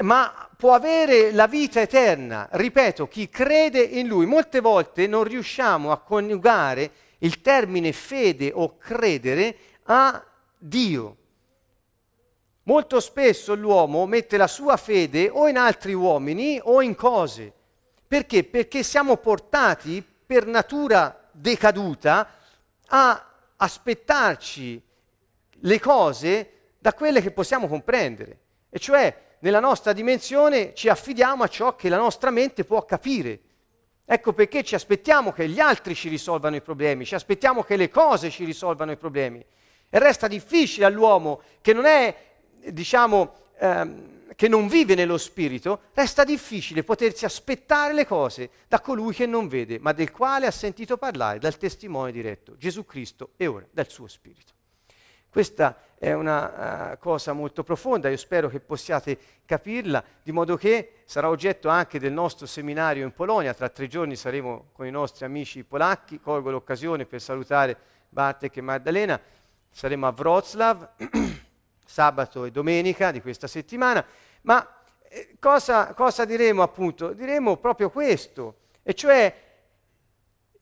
[SPEAKER 2] ma può avere la vita eterna. Ripeto, chi crede in lui. Molte volte non riusciamo a coniugare il termine fede o credere a Dio. Molto spesso l'uomo mette la sua fede o in altri uomini o in cose. Perché? Perché siamo portati per natura decaduta a aspettarci le cose da quelle che possiamo comprendere. E cioè nella nostra dimensione ci affidiamo a ciò che la nostra mente può capire. Ecco perché ci aspettiamo che gli altri ci risolvano i problemi, ci aspettiamo che le cose ci risolvano i problemi. E resta difficile all'uomo che non è, diciamo, ehm, che non vive nello spirito, resta difficile potersi aspettare le cose da colui che non vede, ma del quale ha sentito parlare dal testimone diretto, Gesù Cristo e ora dal suo spirito. Questa è una uh, cosa molto profonda, io spero che possiate capirla, di modo che sarà oggetto anche del nostro seminario in Polonia, tra tre giorni saremo con i nostri amici polacchi, colgo l'occasione per salutare Bartek e Maddalena, saremo a Wroclaw [clears throat] sabato e domenica di questa settimana, ma eh, cosa, cosa diremo appunto? Diremo proprio questo, e cioè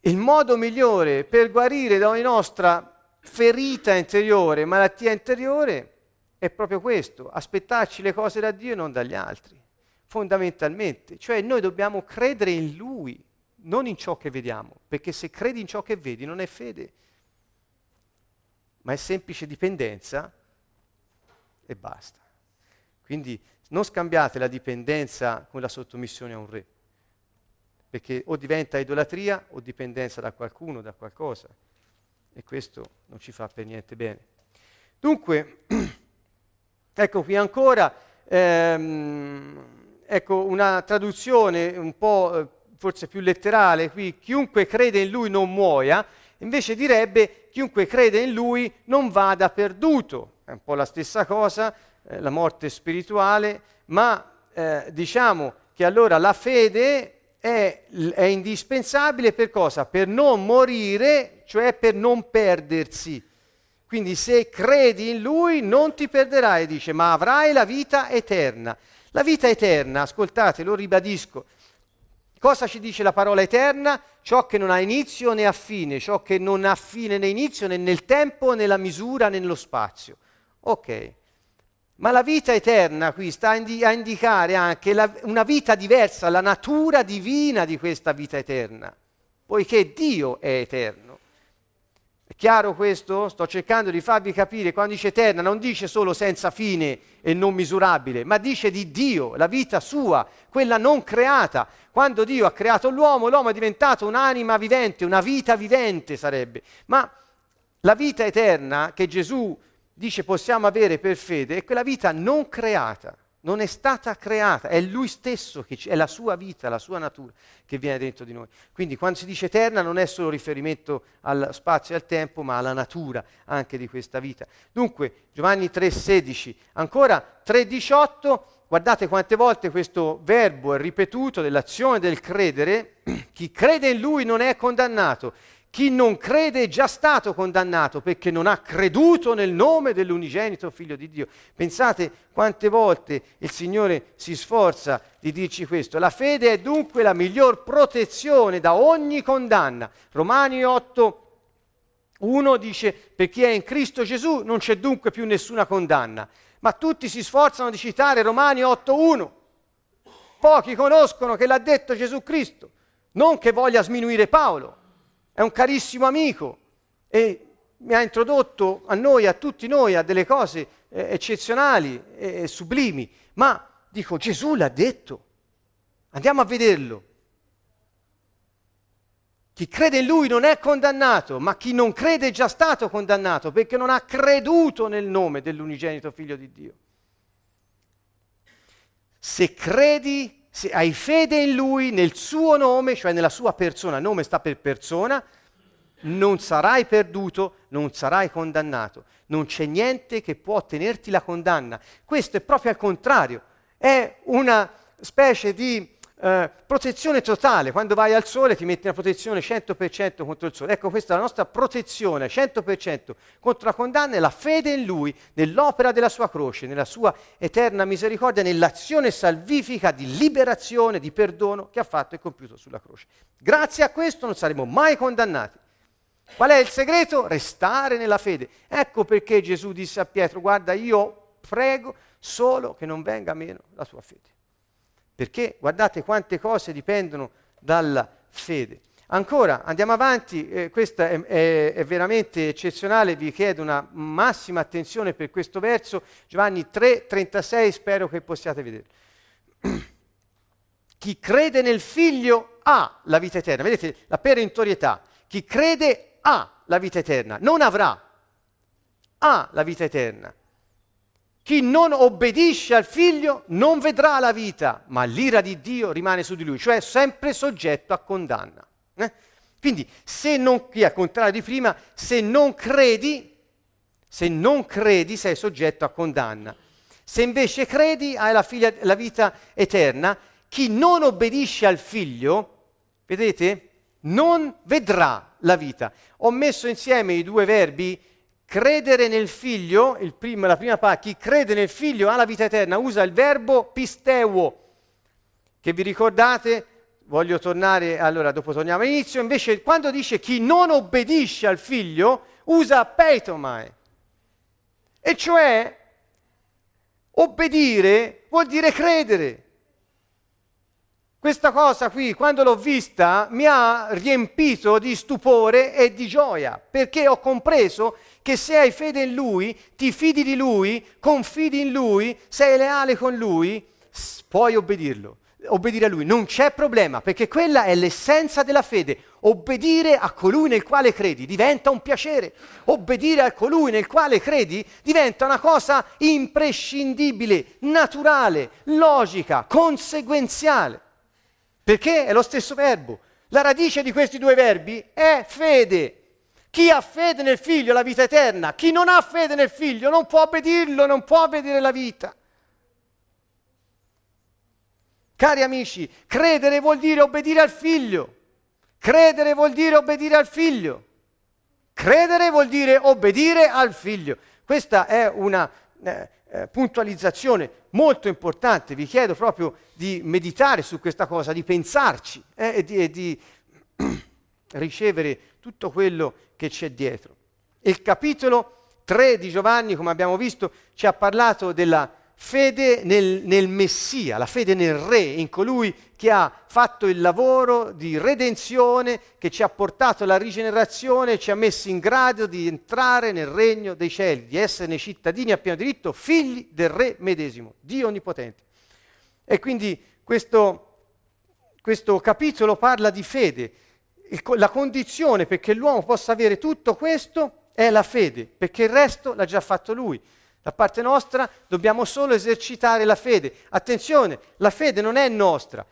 [SPEAKER 2] il modo migliore per guarire da ogni nostra ferita interiore, malattia interiore, è proprio questo, aspettarci le cose da Dio e non dagli altri, fondamentalmente. Cioè noi dobbiamo credere in Lui, non in ciò che vediamo, perché se credi in ciò che vedi non è fede, ma è semplice dipendenza e basta. Quindi non scambiate la dipendenza con la sottomissione a un re, perché o diventa idolatria o dipendenza da qualcuno, da qualcosa e questo non ci fa per niente bene. Dunque, [clears throat] ecco qui ancora ehm, ecco una traduzione un po' eh, forse più letterale, qui chiunque crede in lui non muoia, invece direbbe chiunque crede in lui non vada perduto, è un po' la stessa cosa, eh, la morte spirituale, ma eh, diciamo che allora la fede è, è indispensabile per cosa? Per non morire, cioè per non perdersi. Quindi se credi in Lui non ti perderai, dice, ma avrai la vita eterna. La vita eterna, ascoltate, lo ribadisco, cosa ci dice la parola eterna? Ciò che non ha inizio né ha fine, ciò che non ha fine né inizio né nel tempo, né nella misura, né nello spazio. Ok. Ma la vita eterna qui sta a indicare anche la, una vita diversa, la natura divina di questa vita eterna, poiché Dio è eterno. È chiaro questo? Sto cercando di farvi capire, quando dice eterna non dice solo senza fine e non misurabile, ma dice di Dio, la vita sua, quella non creata. Quando Dio ha creato l'uomo, l'uomo è diventato un'anima vivente, una vita vivente sarebbe. Ma la vita eterna che Gesù dice possiamo avere per fede è quella vita non creata, non è stata creata, è lui stesso, che c- è la sua vita, la sua natura che viene dentro di noi. Quindi quando si dice eterna non è solo riferimento al spazio e al tempo, ma alla natura anche di questa vita. Dunque, Giovanni 3,16, ancora 3,18, guardate quante volte questo verbo è ripetuto dell'azione del credere, [clears throat] chi crede in lui non è condannato chi non crede è già stato condannato perché non ha creduto nel nome dell'unigenito figlio di Dio. Pensate quante volte il Signore si sforza di dirci questo. La fede è dunque la miglior protezione da ogni condanna. Romani 8, 1 dice, per chi è in Cristo Gesù non c'è dunque più nessuna condanna. Ma tutti si sforzano di citare Romani 8.1. Pochi conoscono che l'ha detto Gesù Cristo, non che voglia sminuire Paolo è un carissimo amico e mi ha introdotto a noi, a tutti noi, a delle cose eh, eccezionali e eh, sublimi. Ma dico, Gesù l'ha detto, andiamo a vederlo. Chi crede in lui non è condannato, ma chi non crede è già stato condannato perché non ha creduto nel nome dell'unigenito figlio di Dio. Se credi, se hai fede in Lui, nel suo nome, cioè nella sua persona, nome sta per persona, non sarai perduto, non sarai condannato. Non c'è niente che può tenerti la condanna. Questo è proprio al contrario, è una specie di eh, protezione totale, quando vai al sole ti metti una protezione 100% contro il sole. Ecco, questa è la nostra protezione 100% contro la condanna e la fede in Lui, nell'opera della sua croce, nella sua eterna misericordia, nell'azione salvifica di liberazione, di perdono che ha fatto e compiuto sulla croce. Grazie a questo non saremo mai condannati. Qual è il segreto? Restare nella fede. Ecco perché Gesù disse a Pietro, guarda, io prego solo che non venga meno la tua fede. Perché guardate quante cose dipendono dalla fede. Ancora, andiamo avanti, eh, questo è, è, è, veramente eccezionale, vi chiedo una massima attenzione per questo verso, Giovanni 3, 36, spero che possiate vederlo. [clears throat] Chi crede nel figlio ha la vita eterna, vedete la perentorietà, chi crede ha la vita eterna, non avrà, ha la vita eterna. Chi non obbedisce al figlio non vedrà la vita, ma l'ira di Dio rimane su di lui, cioè sempre soggetto a condanna. Eh? Quindi, se non, qui al contrario di prima, se non credi, se non credi sei soggetto a condanna. Se invece credi hai la, figlia, la vita eterna, chi non obbedisce al figlio, vedete, non vedrà la vita. Ho messo insieme i due verbi Credere nel figlio, primo, la prima parte, chi crede nel figlio ha la vita eterna, usa il verbo pisteuo, che vi ricordate, voglio tornare, allora dopo torniamo all'inizio, invece quando dice chi non obbedisce al figlio, usa peitomai, e cioè obbedire vuol dire credere. Questa cosa qui, quando l'ho vista, mi ha riempito di stupore e di gioia, perché ho compreso che se hai fede in Lui, ti fidi di Lui, confidi in Lui, sei leale con Lui, puoi obbedirlo, obbedire a Lui. Non c'è problema, perché quella è l'essenza della fede. Obbedire a colui nel quale credi diventa un piacere. Obbedire a colui nel quale credi diventa una cosa imprescindibile, naturale, logica, conseguenziale. Perché è lo stesso verbo. La radice di questi due verbi è fede. Chi ha fede nel figlio ha la vita eterna. Chi non ha fede nel figlio non può obbedirlo, non può vedere la vita. Cari amici, credere vuol dire obbedire al figlio. Credere vuol dire obbedire al figlio. Credere vuol dire obbedire al figlio. Questa è una eh, eh, puntualizzazione molto importante, vi chiedo proprio di meditare su questa cosa, di pensarci eh, e di, e di [clears throat] ricevere tutto quello che c'è dietro. Il capitolo 3 di Giovanni, come abbiamo visto, ci ha parlato della fede nel, nel, Messia, la fede nel Re, in colui che ha fatto il lavoro di redenzione, che ci ha portato alla rigenerazione, ci ha messo in grado di entrare nel regno dei cieli, di esserne cittadini a pieno diritto, figli del Re medesimo, Dio Onnipotente. E quindi questo, questo capitolo parla di fede. Il, la condizione perché l'uomo possa avere tutto questo è la fede, perché il resto l'ha già fatto lui. Da parte nostra dobbiamo solo esercitare la fede. Attenzione, la fede non è nostra.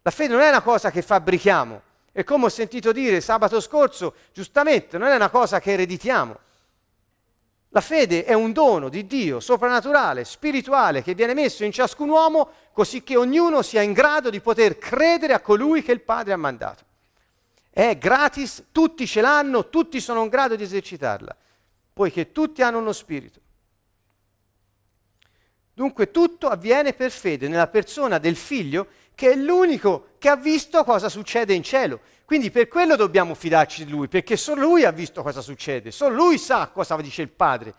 [SPEAKER 2] La fede non è una cosa che fabbrichiamo. E come ho sentito dire sabato scorso, giustamente, non è una cosa che ereditiamo. La fede è un dono di Dio soprannaturale, spirituale, che viene messo in ciascun uomo così che ognuno sia in grado di poter credere a colui che il Padre ha mandato. È gratis, tutti ce l'hanno, tutti sono in grado di esercitarla, poiché tutti hanno uno spirito. Dunque tutto avviene per fede nella persona del figlio che è l'unico che ha visto cosa succede in cielo. Quindi per quello dobbiamo fidarci di lui, perché solo lui ha visto cosa succede, solo lui sa cosa dice il Padre.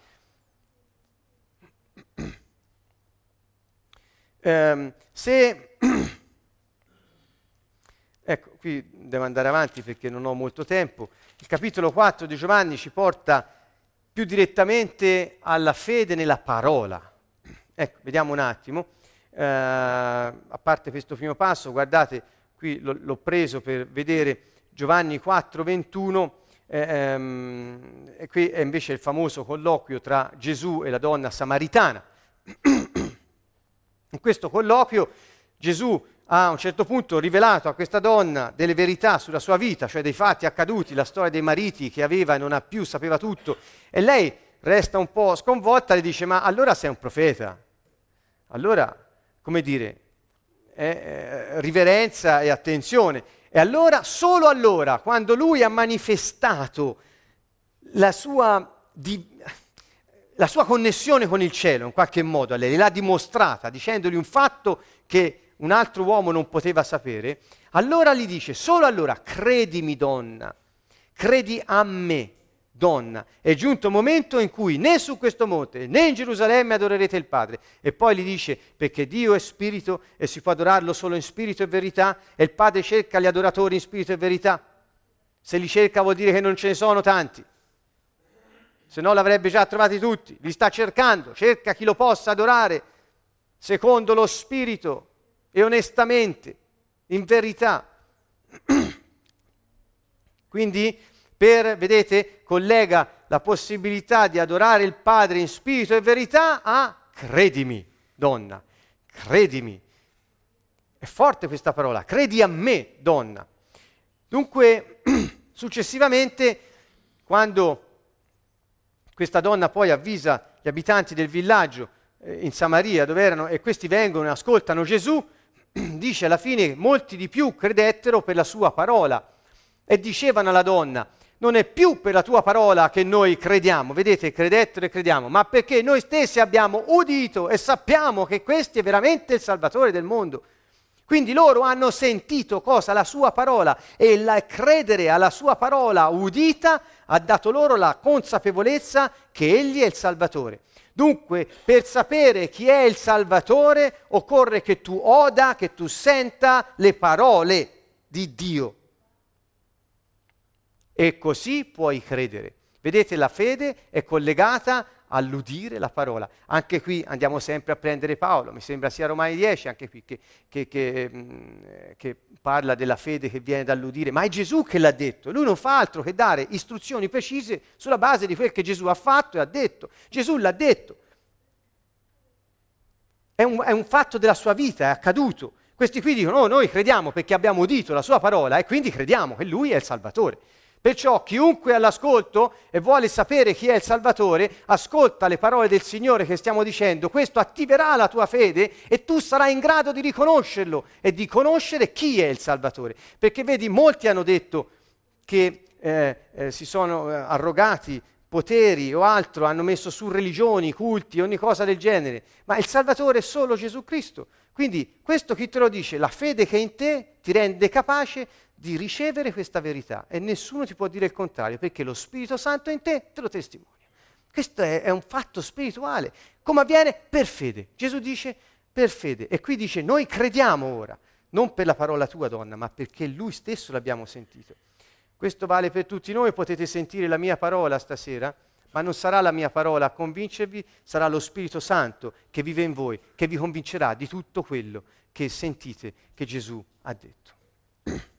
[SPEAKER 2] Eh, se ecco, qui devo andare avanti perché non ho molto tempo. Il capitolo 4 di Giovanni ci porta più direttamente alla fede nella parola. Ecco, vediamo un attimo. Eh, a parte questo primo passo, guardate, qui l'ho, l'ho preso per vedere Giovanni 4, 21, eh, ehm, e qui è invece il famoso colloquio tra Gesù e la donna samaritana. [clears throat] In questo colloquio Gesù a un certo punto rivelato a questa donna delle verità sulla sua vita, cioè dei fatti accaduti, la storia dei mariti che aveva e non ha più, sapeva tutto, e lei resta un po' sconvolta e dice ma allora sei un profeta, allora, come dire, eh, eh, riverenza e attenzione. E allora, solo allora, quando lui ha manifestato la sua, di, la sua connessione con il cielo, in qualche modo, lei l'ha dimostrata, dicendogli un fatto che un altro uomo non poteva sapere, allora gli dice, solo allora, credimi donna, credi a me donna, è giunto il momento in cui né su questo monte né in Gerusalemme adorerete il Padre. E poi gli dice, perché Dio è spirito e si può adorarlo solo in spirito e verità, e il Padre cerca gli adoratori in spirito e verità. Se li cerca vuol dire che non ce ne sono tanti, se no l'avrebbe già trovati tutti, li sta cercando, cerca chi lo possa adorare secondo lo spirito e onestamente, in verità. [clears throat] Quindi per, vedete, collega la possibilità di adorare il Padre in spirito e verità a credimi, donna, credimi. È forte questa parola, credi a me, donna. Dunque, [clears throat] successivamente, quando questa donna poi avvisa gli abitanti del villaggio eh, in Samaria dove erano e questi vengono e ascoltano Gesù, [clears throat] dice alla fine molti di più credettero per la sua parola e dicevano alla donna, non è più per la tua parola che noi crediamo, vedete, credettero e crediamo, ma perché noi stessi abbiamo udito e sappiamo che questo è veramente il Salvatore del mondo. Quindi loro hanno sentito cosa? La sua parola e il credere alla sua parola udita ha dato loro la consapevolezza che Egli è il Salvatore. Dunque, per sapere chi è il Salvatore, occorre che tu oda, che tu senta le parole di Dio e così puoi credere. Vedete, la fede è collegata all'udire la parola. Anche qui andiamo sempre a prendere Paolo, mi sembra sia Romani 10, anche qui che, che, che, mm, che, parla della fede che viene dall'udire, ma è Gesù che l'ha detto, lui non fa altro che dare istruzioni precise sulla base di quel che Gesù ha fatto e ha detto. Gesù l'ha detto. È un, è un fatto della sua vita, è accaduto. Questi qui dicono, oh, noi crediamo perché abbiamo udito la sua parola e quindi crediamo che lui è il Salvatore. Perciò chiunque all'ascolto e vuole sapere chi è il Salvatore, ascolta le parole del Signore che stiamo dicendo, questo attiverà la tua fede e tu sarai in grado di riconoscerlo e di conoscere chi è il Salvatore. Perché vedi, molti hanno detto che eh, eh, si sono eh, arrogati poteri o altro, hanno messo su religioni, culti, ogni cosa del genere, ma il Salvatore è solo Gesù Cristo. Quindi questo chi te lo dice? La fede che è in te ti rende capace di ricevere questa verità e nessuno ti può dire il contrario perché lo Spirito Santo in te te lo testimonia. Questo è, è un fatto spirituale. Come avviene? Per fede. Gesù dice per fede e qui dice noi crediamo ora, non per la parola tua donna, ma perché lui stesso l'abbiamo sentito. Questo vale per tutti noi, potete sentire la mia parola stasera, ma non sarà la mia parola a convincervi, sarà lo Spirito Santo che vive in voi, che vi convincerà di tutto quello che sentite che Gesù ha detto. [clears throat]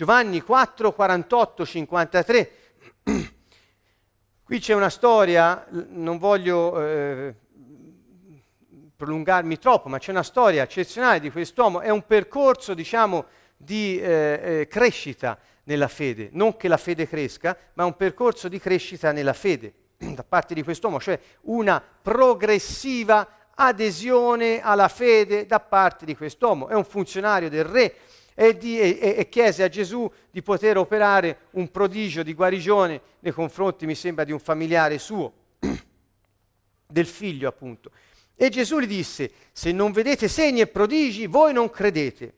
[SPEAKER 2] Giovanni 4, 48, 53. Qui c'è una storia, non voglio eh, prolungarmi troppo, ma c'è una storia eccezionale di quest'uomo, è un percorso, diciamo, di eh, eh, crescita nella fede, non che la fede cresca, ma un percorso di crescita nella fede [clears throat] da parte di quest'uomo, cioè una progressiva adesione alla fede da parte di quest'uomo. È un funzionario del re, e, di, e, e, chiese a Gesù di poter operare un prodigio di guarigione nei confronti, mi sembra, di un familiare suo, [clears throat] del figlio appunto. E Gesù gli disse, se non vedete segni e prodigi, voi non credete.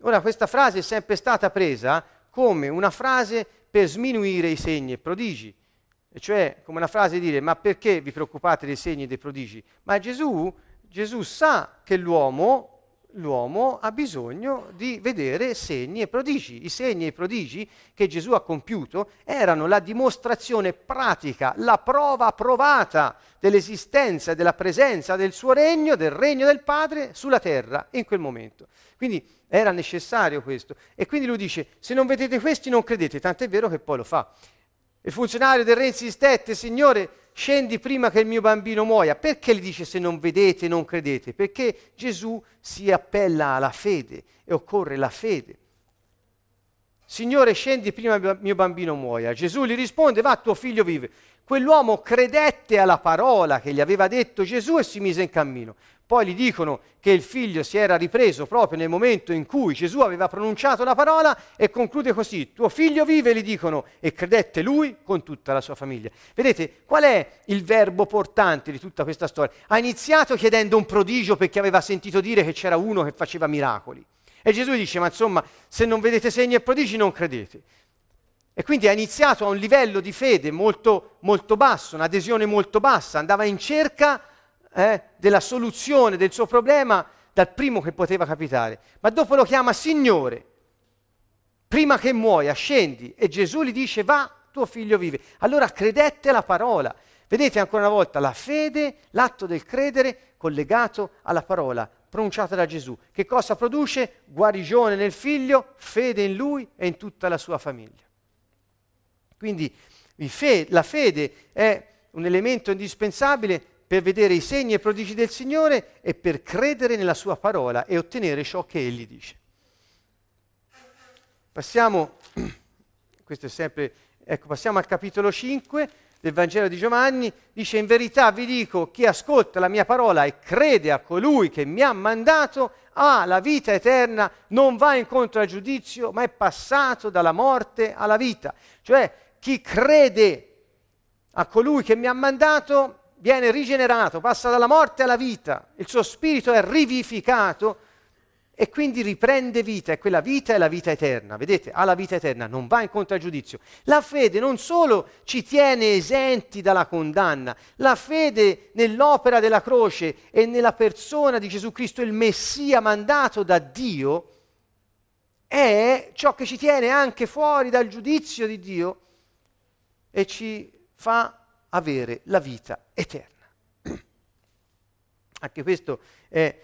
[SPEAKER 2] Ora questa frase è sempre stata presa come una frase per sminuire i segni e prodigi, e cioè come una frase di dire ma perché vi preoccupate dei segni e dei prodigi? Ma Gesù, Gesù sa che l'uomo l'uomo ha bisogno di vedere segni e prodigi. I segni e i prodigi che Gesù ha compiuto erano la dimostrazione pratica, la prova provata dell'esistenza e della presenza del suo regno, del regno del Padre sulla terra in quel momento. Quindi era necessario questo. E quindi lui dice, se non vedete questi non credete, tant'è vero che poi lo fa. Il funzionario del re insistette, Signore, scendi prima che il mio bambino muoia. Perché gli dice se non vedete non credete? Perché Gesù si appella alla fede e occorre la fede. Signore, scendi prima che il mio bambino muoia. Gesù gli risponde, va, tuo figlio vive. Quell'uomo credette alla parola che gli aveva detto Gesù e si mise in cammino. Poi gli dicono che il figlio si era ripreso proprio nel momento in cui Gesù aveva pronunciato la parola e conclude così, tuo figlio vive, gli dicono, e credette lui con tutta la sua famiglia. Vedete, qual è il verbo portante di tutta questa storia? Ha iniziato chiedendo un prodigio perché aveva sentito dire che c'era uno che faceva miracoli. E Gesù dice, ma insomma, se non vedete segni e prodigi non credete. E quindi ha iniziato a un livello di fede molto, molto basso, un'adesione molto bassa, andava in cerca eh, della soluzione del suo problema dal primo che poteva capitare, ma dopo lo chiama Signore. Prima che muoia, scendi e Gesù gli dice va, tuo figlio vive. Allora credette alla parola. Vedete ancora una volta la fede, l'atto del credere collegato alla parola pronunciata da Gesù. Che cosa produce? Guarigione nel figlio, fede in lui e in tutta la sua famiglia. Quindi la fede è un elemento indispensabile per vedere i segni e prodigi del Signore e per credere nella sua parola e ottenere ciò che Egli dice. Passiamo, [clears throat] sempre, ecco, passiamo al capitolo 5 del Vangelo di Giovanni, dice in verità vi dico, chi ascolta la mia parola e crede a colui che mi ha mandato ha la vita eterna, non va incontro al giudizio, ma è passato dalla morte alla vita. Cioè chi crede a colui che mi ha mandato viene rigenerato, passa dalla morte alla vita, il suo spirito è rivificato e quindi riprende vita e quella vita è la vita eterna. Vedete, ha la vita eterna, non va incontro al. La fede non solo ci tiene esenti dalla condanna, la fede nell'opera della croce e nella persona di Gesù Cristo, il Messia mandato da Dio, è ciò che ci tiene anche fuori dal giudizio di Dio e ci fa avere la vita eterna. [clears throat] Anche questo è,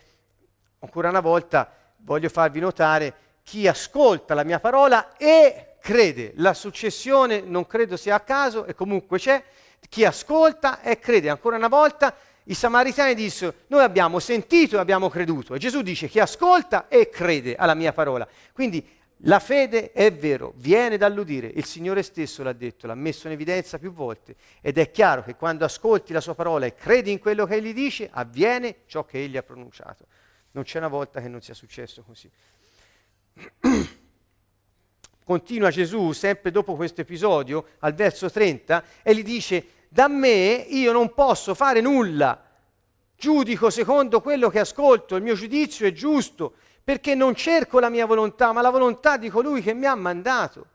[SPEAKER 2] ancora una volta, voglio farvi notare, chi ascolta la mia parola e crede. La successione non credo sia a caso e comunque c'è. Chi ascolta e crede. Ancora una volta i samaritani dissero, noi abbiamo sentito e abbiamo creduto. E Gesù dice, chi ascolta e crede alla mia parola. Quindi la fede è vero, viene dall'udire, il Signore stesso l'ha detto, l'ha messo in evidenza più volte. Ed è chiaro che quando ascolti la sua parola e credi in quello che egli dice, avviene ciò che egli ha pronunciato. Non c'è una volta che non sia successo così. [clears throat] Continua Gesù, sempre dopo questo episodio, al verso 30, e gli dice, da me io non posso fare nulla, giudico secondo quello che ascolto, il mio giudizio è giusto perché non cerco la mia volontà, ma la volontà di colui che mi ha mandato.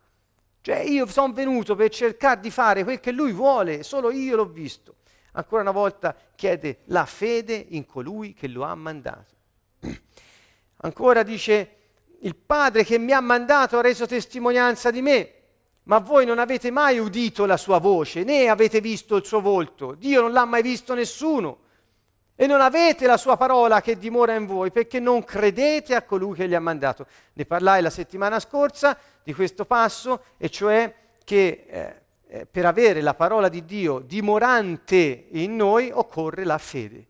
[SPEAKER 2] Cioè io sono venuto per cercare di fare quel che lui vuole, solo io l'ho visto. Ancora una volta chiede la fede in colui che lo ha mandato. [clears throat] Ancora dice, il Padre che mi ha mandato ha reso testimonianza di me, ma voi non avete mai udito la sua voce, né avete visto il suo volto. Dio non l'ha mai visto nessuno e non avete la sua parola che dimora in voi perché non credete a colui che gli ha mandato. Ne parlai la settimana scorsa di questo passo, e cioè che eh, eh, per avere la parola di Dio dimorante in noi occorre la fede.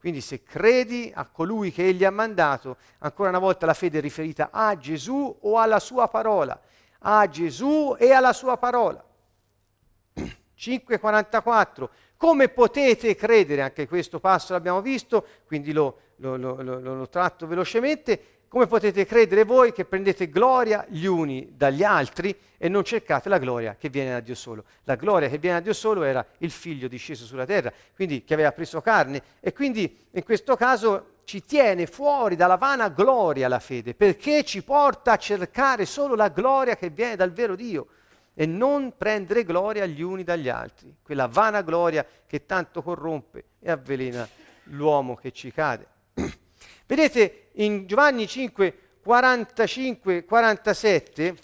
[SPEAKER 2] Quindi se credi a colui che egli ha mandato, ancora una volta la fede è riferita a Gesù o alla sua parola, a Gesù e alla sua parola. [clears throat] 544 come potete credere? Anche questo passo l'abbiamo visto, quindi lo, lo, lo, lo, tratto velocemente. Come potete credere voi che prendete gloria gli uni dagli altri e non cercate la gloria che viene da Dio solo? La gloria che viene da Dio solo era il figlio disceso sulla terra, quindi che aveva preso carne e quindi in questo caso ci tiene fuori dalla vana gloria la fede, perché ci porta a cercare solo la gloria che viene dal vero Dio e non prendere gloria gli uni dagli altri, quella vana gloria che tanto corrompe e avvelena l'uomo che ci cade. [clears throat] Vedete in Giovanni 5, 45, 47,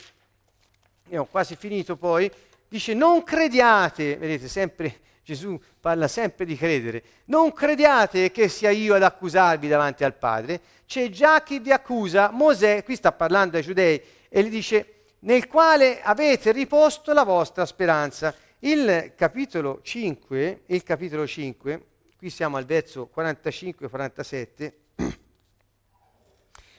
[SPEAKER 2] e ho quasi finito poi, dice non crediate, vedete sempre [laughs] Gesù parla sempre di credere, non crediate che sia io ad accusarvi davanti al Padre, c'è già chi vi accusa, Mosè, qui sta parlando ai giudei, e gli dice nel quale avete riposto la vostra speranza. Il capitolo 5, il capitolo 5, qui siamo al verso 45-47,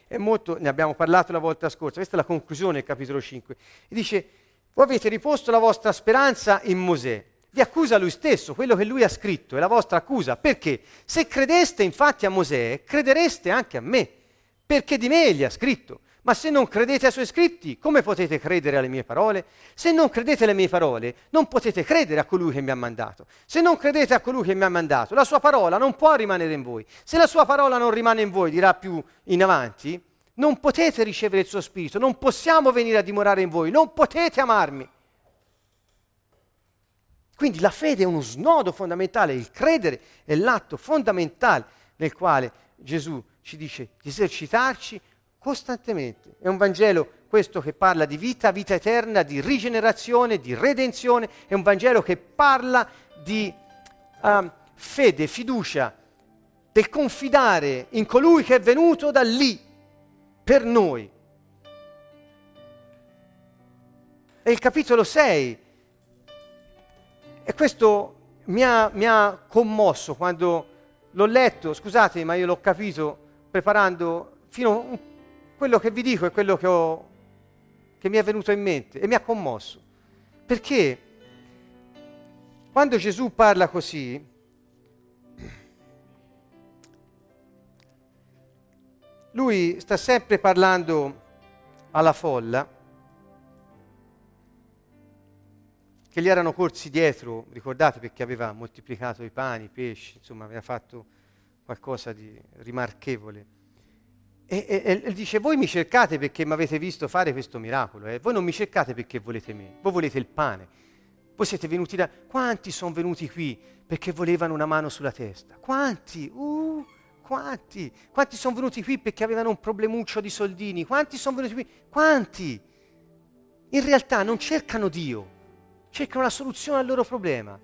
[SPEAKER 2] è molto, ne abbiamo parlato la volta scorsa, questa è la conclusione del capitolo 5, e dice, voi avete riposto la vostra speranza in Mosè, vi accusa lui stesso, quello che lui ha scritto, è la vostra accusa. Perché? Se credeste infatti a Mosè, credereste anche a me, perché di me egli ha scritto. Ma se non credete ai suoi scritti, come potete credere alle mie parole? Se non credete alle mie parole, non potete credere a colui che mi ha mandato. Se non credete a colui che mi ha mandato, la sua parola non può rimanere in voi. Se la sua parola non rimane in voi, dirà più in avanti, non potete ricevere il suo spirito, non possiamo venire a dimorare in voi, non potete amarmi. Quindi la fede è uno snodo fondamentale, il credere è l'atto fondamentale nel quale Gesù ci dice di esercitarci costantemente. È un Vangelo questo che parla di vita, vita eterna, di rigenerazione, di redenzione, è un Vangelo che parla di uh, fede, fiducia, del confidare in colui che è venuto da lì per noi. E il capitolo 6 e questo mi ha, mi ha commosso quando l'ho letto, scusate ma io l'ho capito preparando fino a quello che vi dico è quello che, ho, che mi è venuto in mente e mi ha commosso. Perché quando Gesù parla così, lui sta sempre parlando alla folla che gli erano corsi dietro, ricordate perché aveva moltiplicato i pani, i pesci, insomma aveva fatto qualcosa di rimarchevole. E, e, e dice, voi mi cercate perché mi avete visto fare questo miracolo, eh? voi non mi cercate perché volete me, voi volete il pane. Voi siete venuti da... Quanti sono venuti qui perché volevano una mano sulla testa? Quanti? Uh, quanti? Quanti sono venuti qui perché avevano un problemuccio di soldini? Quanti sono venuti qui? Quanti? In realtà non cercano Dio, cercano la soluzione al loro problema.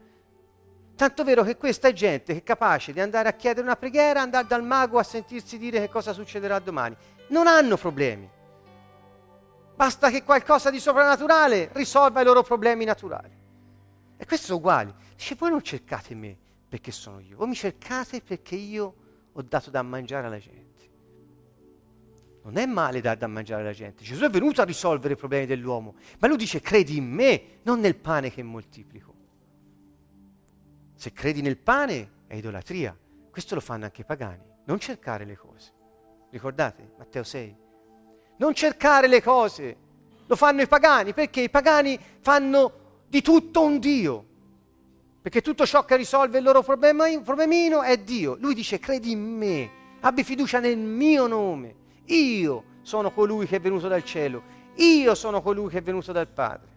[SPEAKER 2] Tanto vero che questa è gente che è capace di andare a chiedere una preghiera, andare dal mago a sentirsi dire che cosa succederà domani. Non hanno problemi. Basta che qualcosa di soprannaturale risolva i loro problemi naturali. E questi sono uguali. Dice, voi non cercate me perché sono io, voi mi cercate perché io ho dato da mangiare alla gente. Non è male dar da mangiare alla gente. Gesù è venuto a risolvere i problemi dell'uomo, ma lui dice credi in me, non nel pane che moltiplico. Se credi nel pane è idolatria. Questo lo fanno anche i pagani. Non cercare le cose. Ricordate Matteo 6? Non cercare le cose. Lo fanno i pagani perché i pagani fanno di tutto un Dio. Perché tutto ciò che risolve il loro problemino è Dio. Lui dice credi in me, abbi fiducia nel mio nome. Io sono colui che è venuto dal cielo, io sono colui che è venuto dal Padre.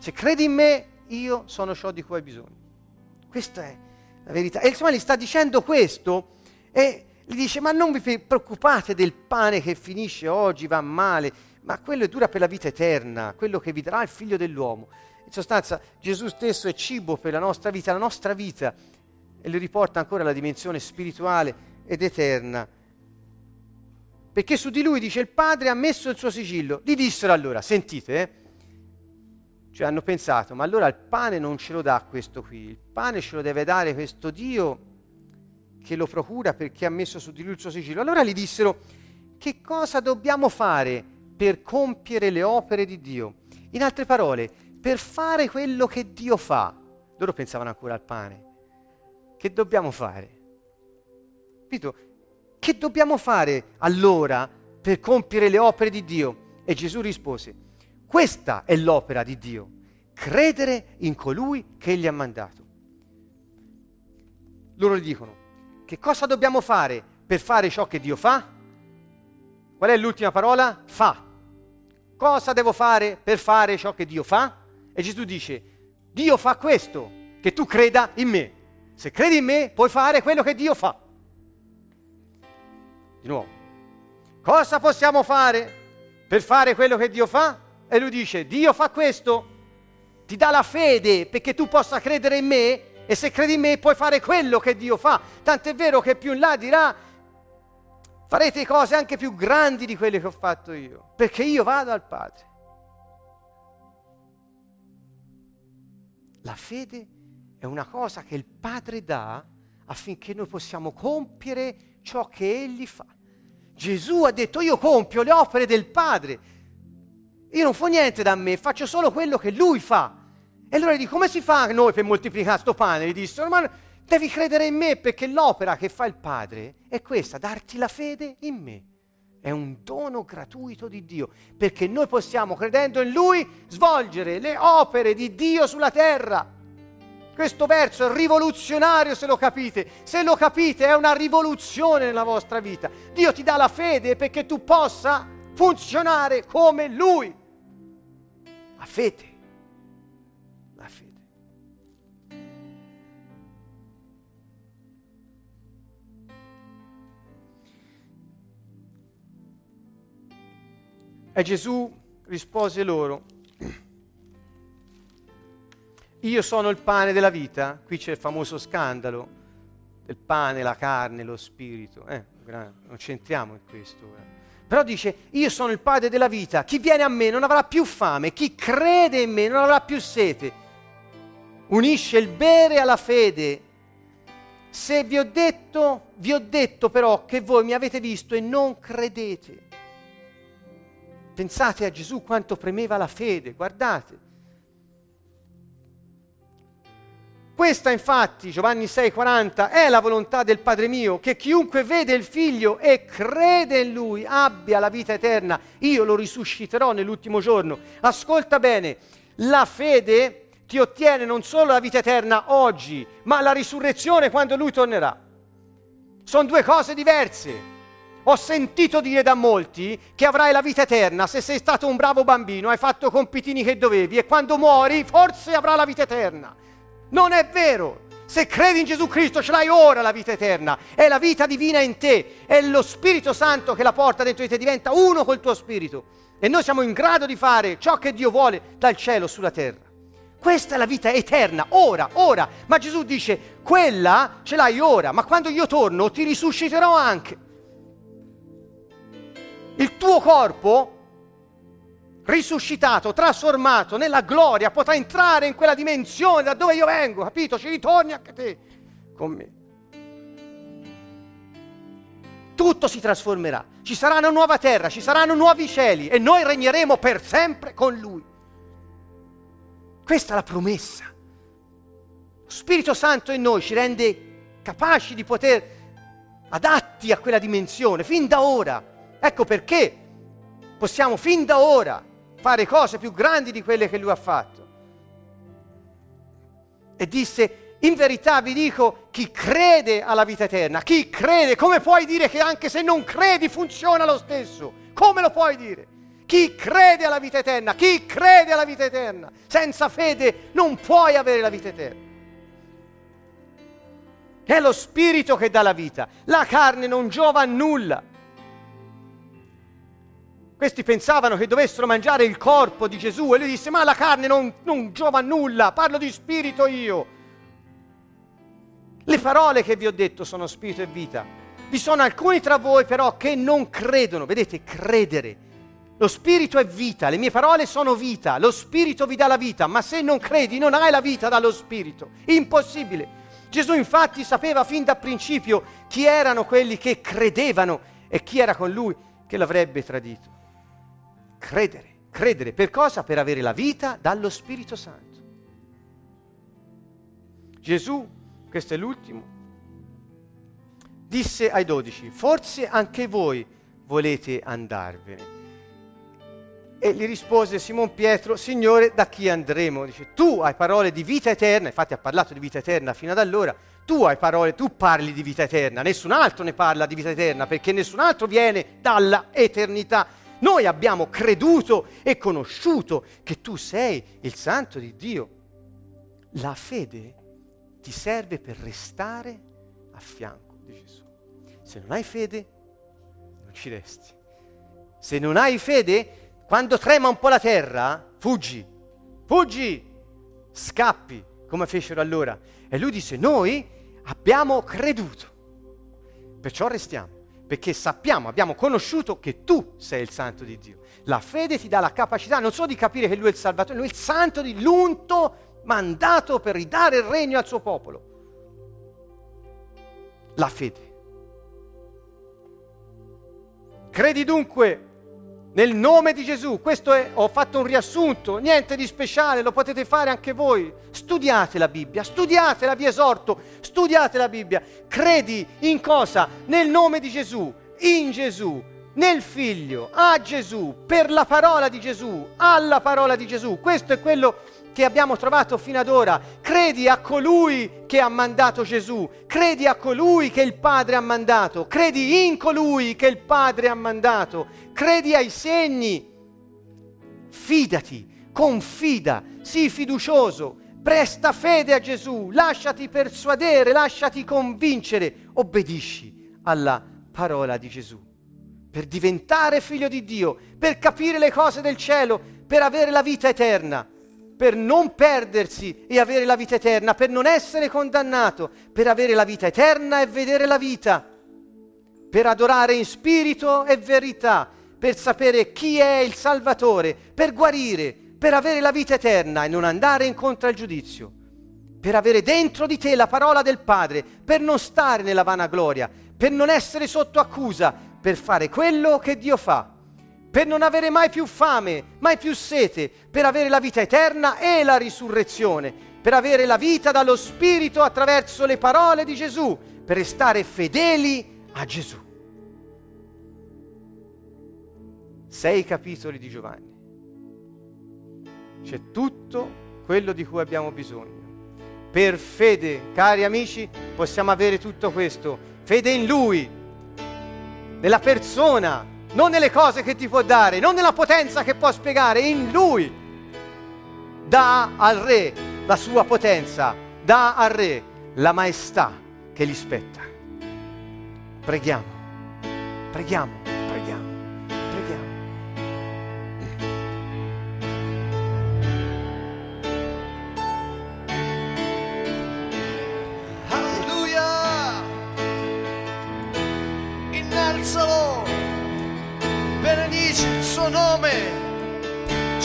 [SPEAKER 2] Se credi in me, io sono ciò di cui hai bisogno. Questa è la verità. E insomma gli sta dicendo questo e gli dice ma non vi preoccupate del pane che finisce oggi, va male, ma quello è dura per la vita eterna, quello che vi darà il figlio dell'uomo. In sostanza Gesù stesso è cibo per la nostra vita, la nostra vita, e le riporta ancora alla dimensione spirituale ed eterna perché su di lui, dice il padre, ha messo il suo sigillo. Gli dissero allora, sentite, eh? Cioè hanno pensato, ma allora il pane non ce lo dà questo qui, il pane ce lo deve dare questo Dio che lo procura perché ha messo su di lui il suo sigillo. Allora gli dissero, che cosa dobbiamo fare per compiere le opere di Dio? In altre parole, per fare quello che Dio fa. Loro pensavano ancora al pane. Che dobbiamo fare? Capito? Che dobbiamo fare allora per compiere le opere di Dio? E Gesù rispose, questa è l'opera di Dio, credere in colui che Egli ha mandato. Loro gli dicono, che cosa dobbiamo fare per fare ciò che Dio fa? Qual è l'ultima parola? Fa. Cosa devo fare per fare ciò che Dio fa? E Gesù dice, Dio fa questo, che tu creda in me. Se credi in me, puoi fare quello che Dio fa. Di nuovo, cosa possiamo fare per fare quello che Dio fa? E lui dice, Dio fa questo, ti dà la fede perché tu possa credere in me e se credi in me puoi fare quello che Dio fa. Tant'è vero che più in là dirà, farete cose anche più grandi di quelle che ho fatto io, perché io vado al Padre. La fede è una cosa che il Padre dà affinché noi possiamo compiere ciò che Egli fa. Gesù ha detto io compio le opere del Padre. Io non fo niente da me, faccio solo quello che Lui fa. E allora dico, come si fa noi per moltiplicare sto pane? Gli dissero, ma devi credere in me perché l'opera che fa il Padre è questa, darti la fede in me. È un dono gratuito di Dio, perché noi possiamo, credendo in Lui, svolgere le opere di Dio sulla terra. Questo verso è rivoluzionario se lo capite. Se lo capite è una rivoluzione nella vostra vita. Dio ti dà la fede perché tu possa funzionare come Lui. La fede. La fede. E Gesù rispose loro, io sono il pane della vita, qui c'è il famoso scandalo del pane, la carne, lo spirito, eh, non c'entriamo in questo. Eh. Però dice, io sono il pane della vita, chi viene a me non avrà più fame, chi crede in me non avrà più sete. Unisce il bere alla fede. Se vi ho detto, vi ho detto però che voi mi avete visto e non credete. Pensate a Gesù quanto premeva la fede, guardate. Questa infatti, Giovanni 6,40, è la volontà del Padre mio, che chiunque vede il Figlio e crede in Lui abbia la vita eterna. Io lo risusciterò nell'ultimo giorno. Ascolta bene, la fede ti ottiene non solo la vita eterna oggi, ma la risurrezione quando Lui tornerà. Sono due cose diverse. Ho sentito dire da molti che avrai la vita eterna se sei stato un bravo bambino, hai fatto compitini che dovevi e quando muori forse avrai la vita eterna. Non è vero. Se credi in Gesù Cristo ce l'hai ora la vita eterna, è la vita divina in te, è lo Spirito Santo che la porta dentro di te, diventa uno col tuo spirito. E noi siamo in grado di fare ciò che Dio vuole dal cielo sulla terra. Questa è la vita eterna, ora, ora. Ma Gesù dice, quella ce l'hai ora, ma quando io torno ti risusciterò anche. Il tuo corpo risuscitato, trasformato nella gloria, potrà entrare in quella dimensione da dove io vengo, capito? Ci ritorni anche te con me. Tutto si trasformerà, ci sarà una nuova terra, ci saranno nuovi cieli e noi regneremo per sempre con Lui. Questa è la promessa. Lo Spirito Santo in noi ci rende capaci di poter adatti a quella dimensione fin da ora. Ecco perché possiamo fin da ora fare cose più grandi di quelle che lui ha fatto. E disse, in verità vi dico, chi crede alla vita eterna, chi crede, come puoi dire che anche se non credi funziona lo stesso? Come lo puoi dire? Chi crede alla vita eterna, chi crede alla vita eterna, senza fede non puoi avere la vita eterna. È lo spirito che dà la vita, la carne non giova a nulla. Questi pensavano che dovessero mangiare il corpo di Gesù e lui disse, ma la carne non, non giova a nulla, parlo di spirito io. Le parole che vi ho detto sono spirito e vita. Vi sono alcuni tra voi però che non credono, vedete, credere. Lo spirito è vita, le mie parole sono vita, lo spirito vi dà la vita, ma se non credi non hai la vita dallo spirito. Impossibile. Gesù infatti sapeva fin da principio chi erano quelli che credevano e chi era con lui che l'avrebbe tradito. Credere, credere per cosa? Per avere la vita dallo Spirito Santo. Gesù, questo è l'ultimo, disse ai dodici, forse anche voi volete andarvene. E gli rispose Simon Pietro, Signore, da chi andremo? Dice, tu hai parole di vita eterna, infatti ha parlato di vita eterna fino ad allora, tu hai parole, tu parli di vita eterna, nessun altro ne parla di vita eterna, perché nessun altro viene dalla eternità. Noi abbiamo creduto e conosciuto che tu sei il santo di Dio. La fede ti serve per restare a fianco di Gesù. Se non hai fede, non ci resti. Se non hai fede, quando trema un po' la terra, fuggi, fuggi, scappi, come fecero allora. E lui disse, noi abbiamo creduto, perciò restiamo perché sappiamo, abbiamo conosciuto che tu sei il santo di Dio. La fede ti dà la capacità non solo di capire che lui è il Salvatore, lui è il santo di l'unto mandato per ridare il regno al suo popolo. La fede. Credi dunque nel nome di Gesù. Questo è, ho fatto un riassunto, niente di speciale, lo potete fare anche voi. Studiate la Bibbia, studiatela, vi esorto, studiate la Bibbia. Credi in cosa? Nel nome di Gesù, in Gesù, nel Figlio, a Gesù, per la parola di Gesù, alla parola di Gesù. Questo è quello che abbiamo trovato fino ad ora. Credi a colui che ha mandato Gesù, credi a colui che il Padre ha mandato, credi in colui che il Padre ha mandato, credi ai segni. Fidati, confida, sii fiducioso, presta fede a Gesù, lasciati persuadere, lasciati convincere, obbedisci alla parola di Gesù. Per diventare figlio di Dio, per capire le cose del cielo, per avere la vita eterna per non perdersi e avere la vita eterna, per non essere condannato, per avere la vita eterna e vedere la vita, per adorare in spirito e verità, per sapere chi è il Salvatore, per guarire, per avere la vita eterna e non andare incontro al giudizio, per avere dentro di te la parola del Padre, per non stare nella vanagloria, per non essere sotto accusa, per fare quello che Dio fa per non avere mai più fame, mai più sete, per avere la vita eterna e la risurrezione, per avere la vita dallo Spirito attraverso le parole di Gesù, per restare fedeli a Gesù. Sei capitoli di Giovanni. C'è tutto quello di cui abbiamo bisogno. Per fede, cari amici, possiamo avere tutto questo. Fede in Lui, nella persona non nelle cose che ti può dare, non nella potenza che può spiegare, in Lui. Dà al Re la sua potenza, dà al Re la maestà che gli spetta. Preghiamo, preghiamo, preghiamo.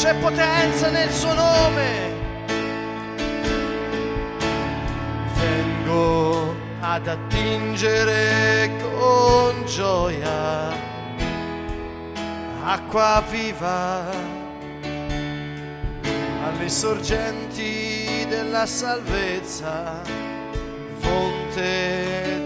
[SPEAKER 1] C'è potenza nel suo nome. Vengo ad attingere con gioia acqua viva alle sorgenti della salvezza, fonte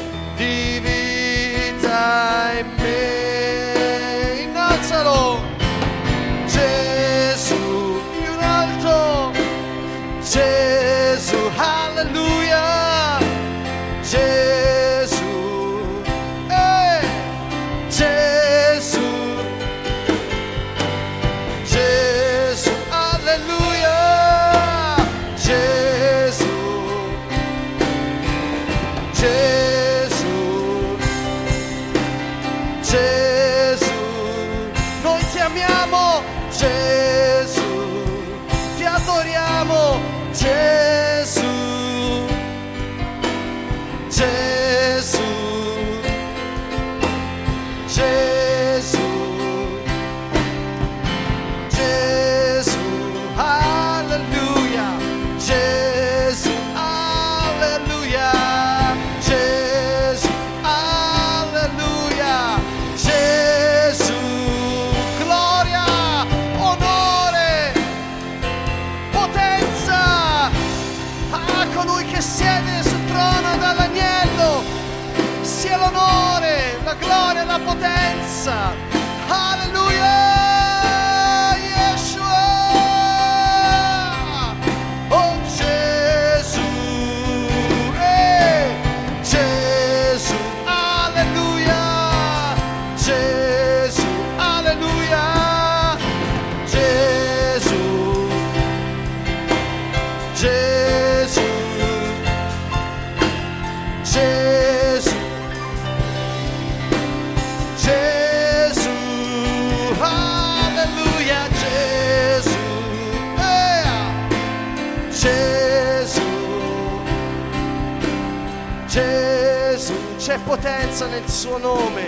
[SPEAKER 1] salvezza nel suo nome.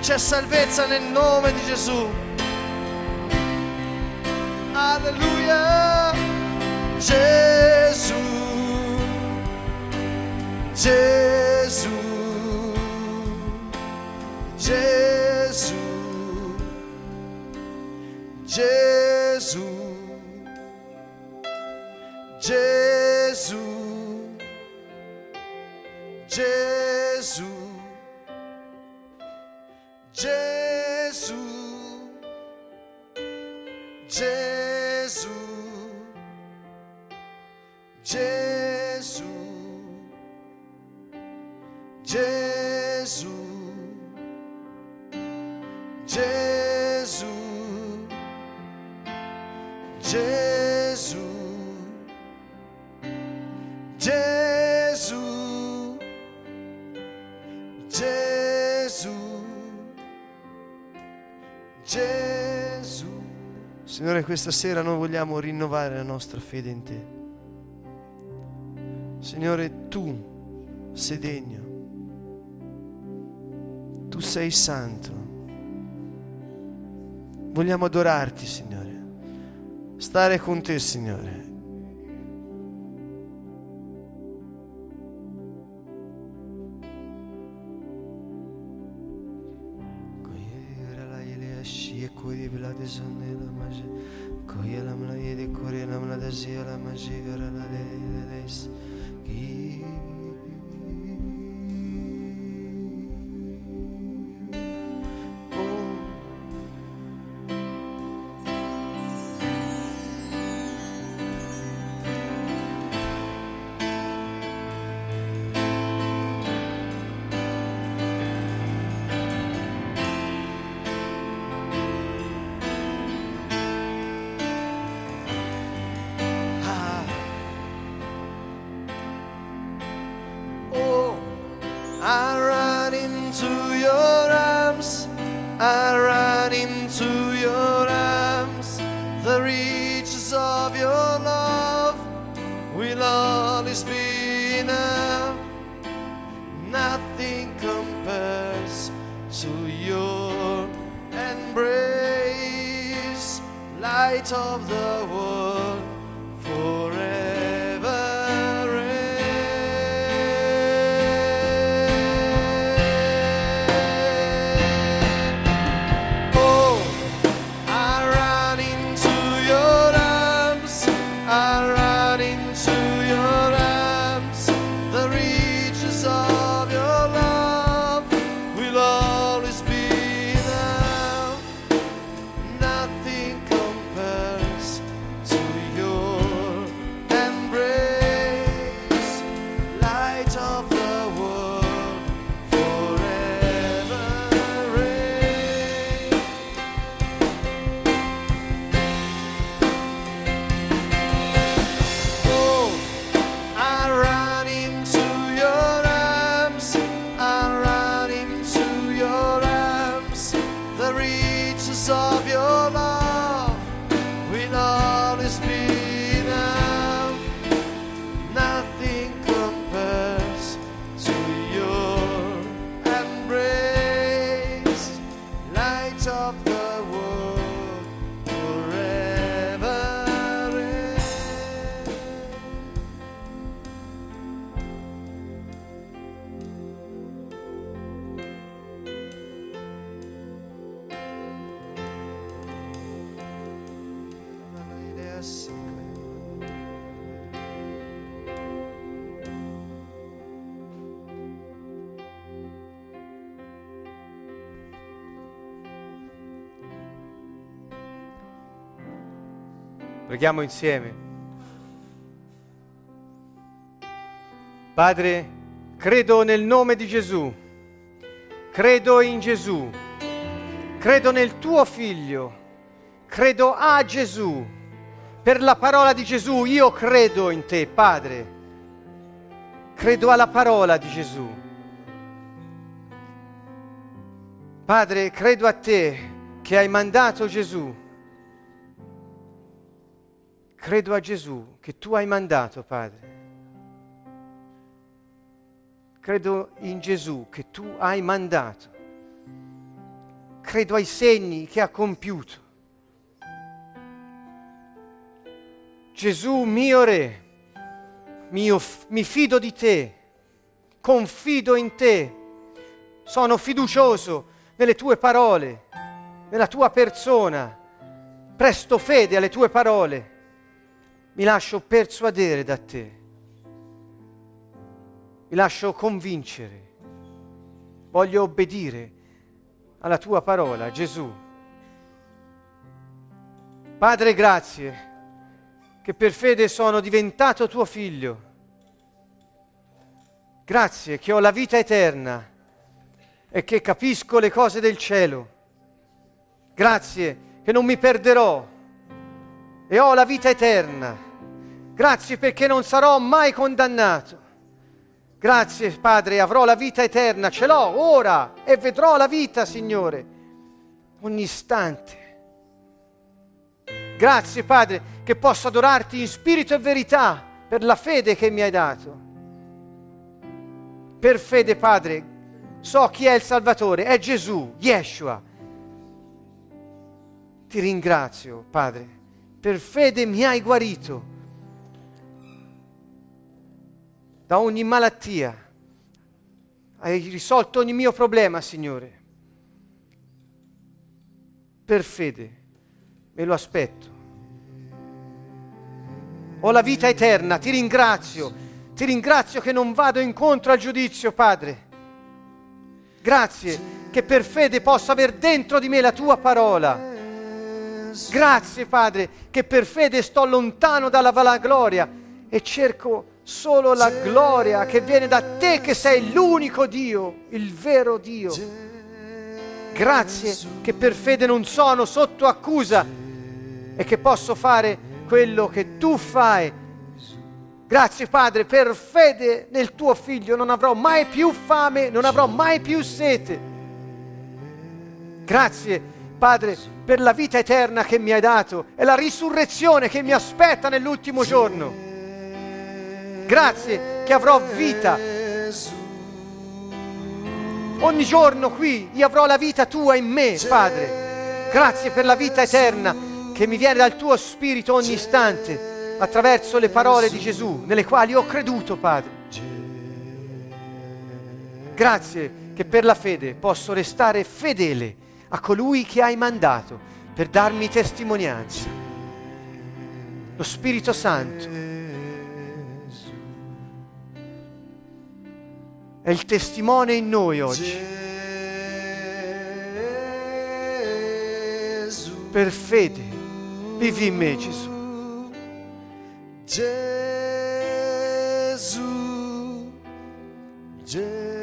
[SPEAKER 1] C'è salvezza nel nome di Gesù. Alleluia. Gesù. Gesù. Gesù. Gesù. Gesù. Gesù, Gesù, Gesù, Gesù, Gesù, Gesù. Signore, questa sera noi vogliamo rinnovare la nostra fede in te. Signore, tu sei degno sei santo. Vogliamo adorarti, Signore. Stare con te, Signore.
[SPEAKER 2] Preghiamo insieme. Padre, credo nel nome di Gesù, credo in Gesù, credo nel tuo figlio, credo a Gesù. Per la parola di Gesù io credo in te, Padre. Credo alla parola di Gesù. Padre, credo a te che hai mandato Gesù Credo a Gesù che tu hai mandato, Padre. Credo in Gesù che tu hai mandato. Credo ai segni che ha compiuto. Gesù mio Re, mio, mi fido di te, confido in te, sono fiducioso nelle tue parole, nella tua persona, presto fede alle tue parole mi lascio persuadere da te, mi lascio convincere, voglio obbedire alla tua parola, Gesù. Padre, grazie che per fede sono diventato tuo figlio. Grazie che ho la vita eterna e che capisco le cose del cielo. Grazie che non mi perderò e ho la vita eterna. Grazie perché non sarò mai condannato. Grazie Padre, avrò la vita eterna, ce l'ho ora e vedrò la vita, Signore, ogni istante. Grazie Padre che posso adorarti in spirito e verità per la fede che mi hai dato. Per fede Padre, so chi è il Salvatore, è Gesù, Yeshua. Ti ringrazio Padre, per fede mi hai guarito da ogni malattia. Hai risolto ogni mio problema, Signore. Per fede me lo aspetto. Ho la vita eterna, ti ringrazio. Ti ringrazio che non vado incontro al giudizio, Padre. Grazie che per fede posso aver dentro di me la tua parola. Grazie, Padre, che per fede sto lontano dalla vanagloria e cerco solo la gloria che viene da te che sei l'unico Dio, il vero Dio. Grazie che per fede non sono sotto accusa e che posso fare quello che tu fai. Grazie Padre, per fede nel tuo figlio non avrò mai più fame, non avrò mai più sete. Grazie Padre per la vita eterna che mi hai dato e la risurrezione che mi aspetta nell'ultimo giorno. Grazie che avrò vita. Ogni giorno qui io avrò la vita tua in me, Padre. Grazie per la vita eterna che mi viene dal tuo spirito ogni istante attraverso le parole di Gesù nelle quali ho creduto, Padre. Grazie che per la fede posso restare fedele a colui che hai mandato per darmi testimonianza. Lo Spirito Santo è il testimone in noi oggi. Per fede vivi in me Gesù.
[SPEAKER 1] Gesù, Gesù.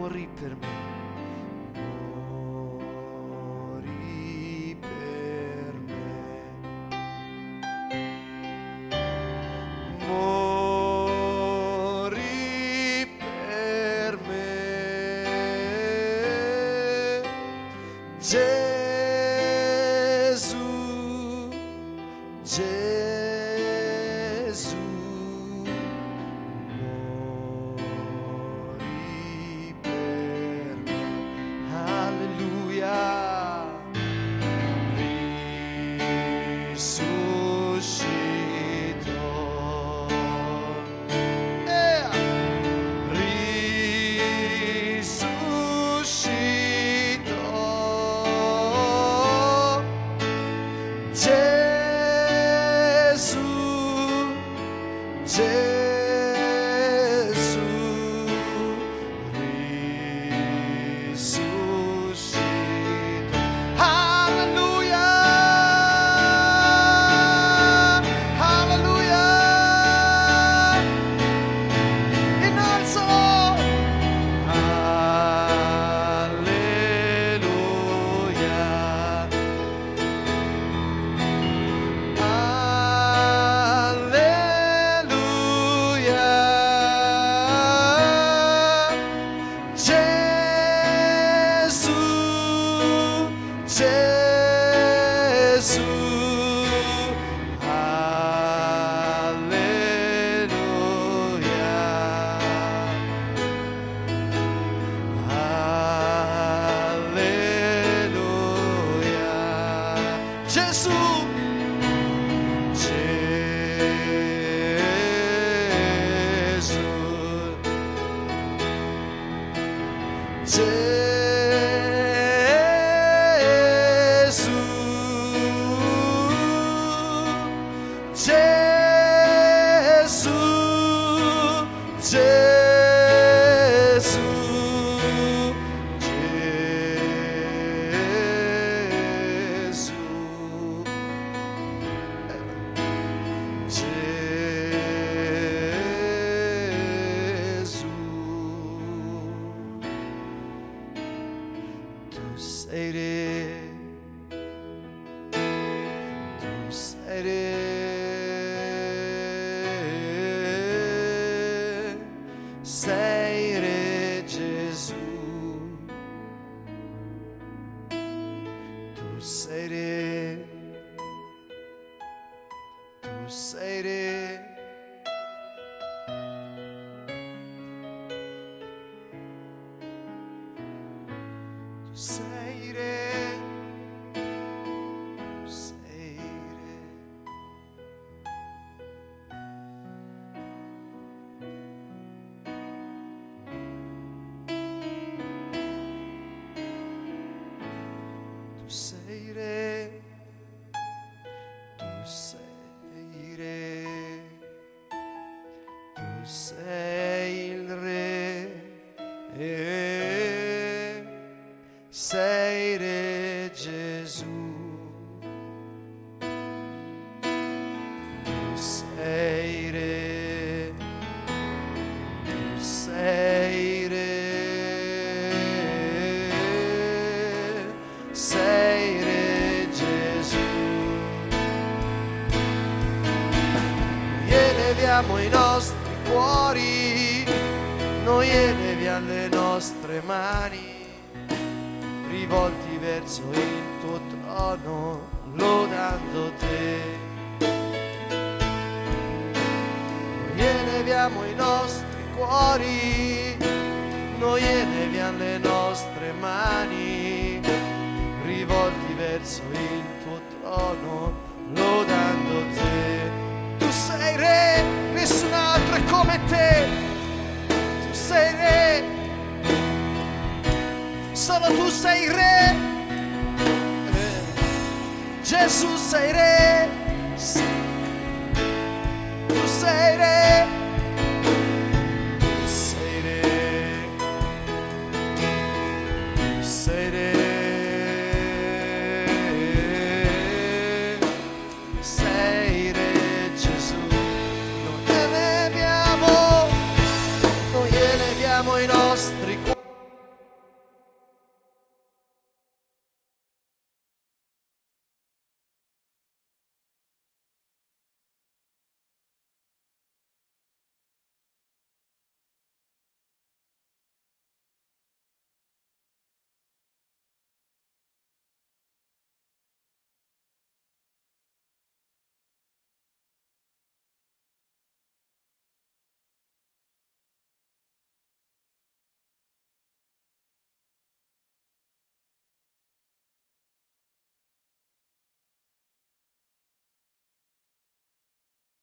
[SPEAKER 1] Morì per me. Tu sei re,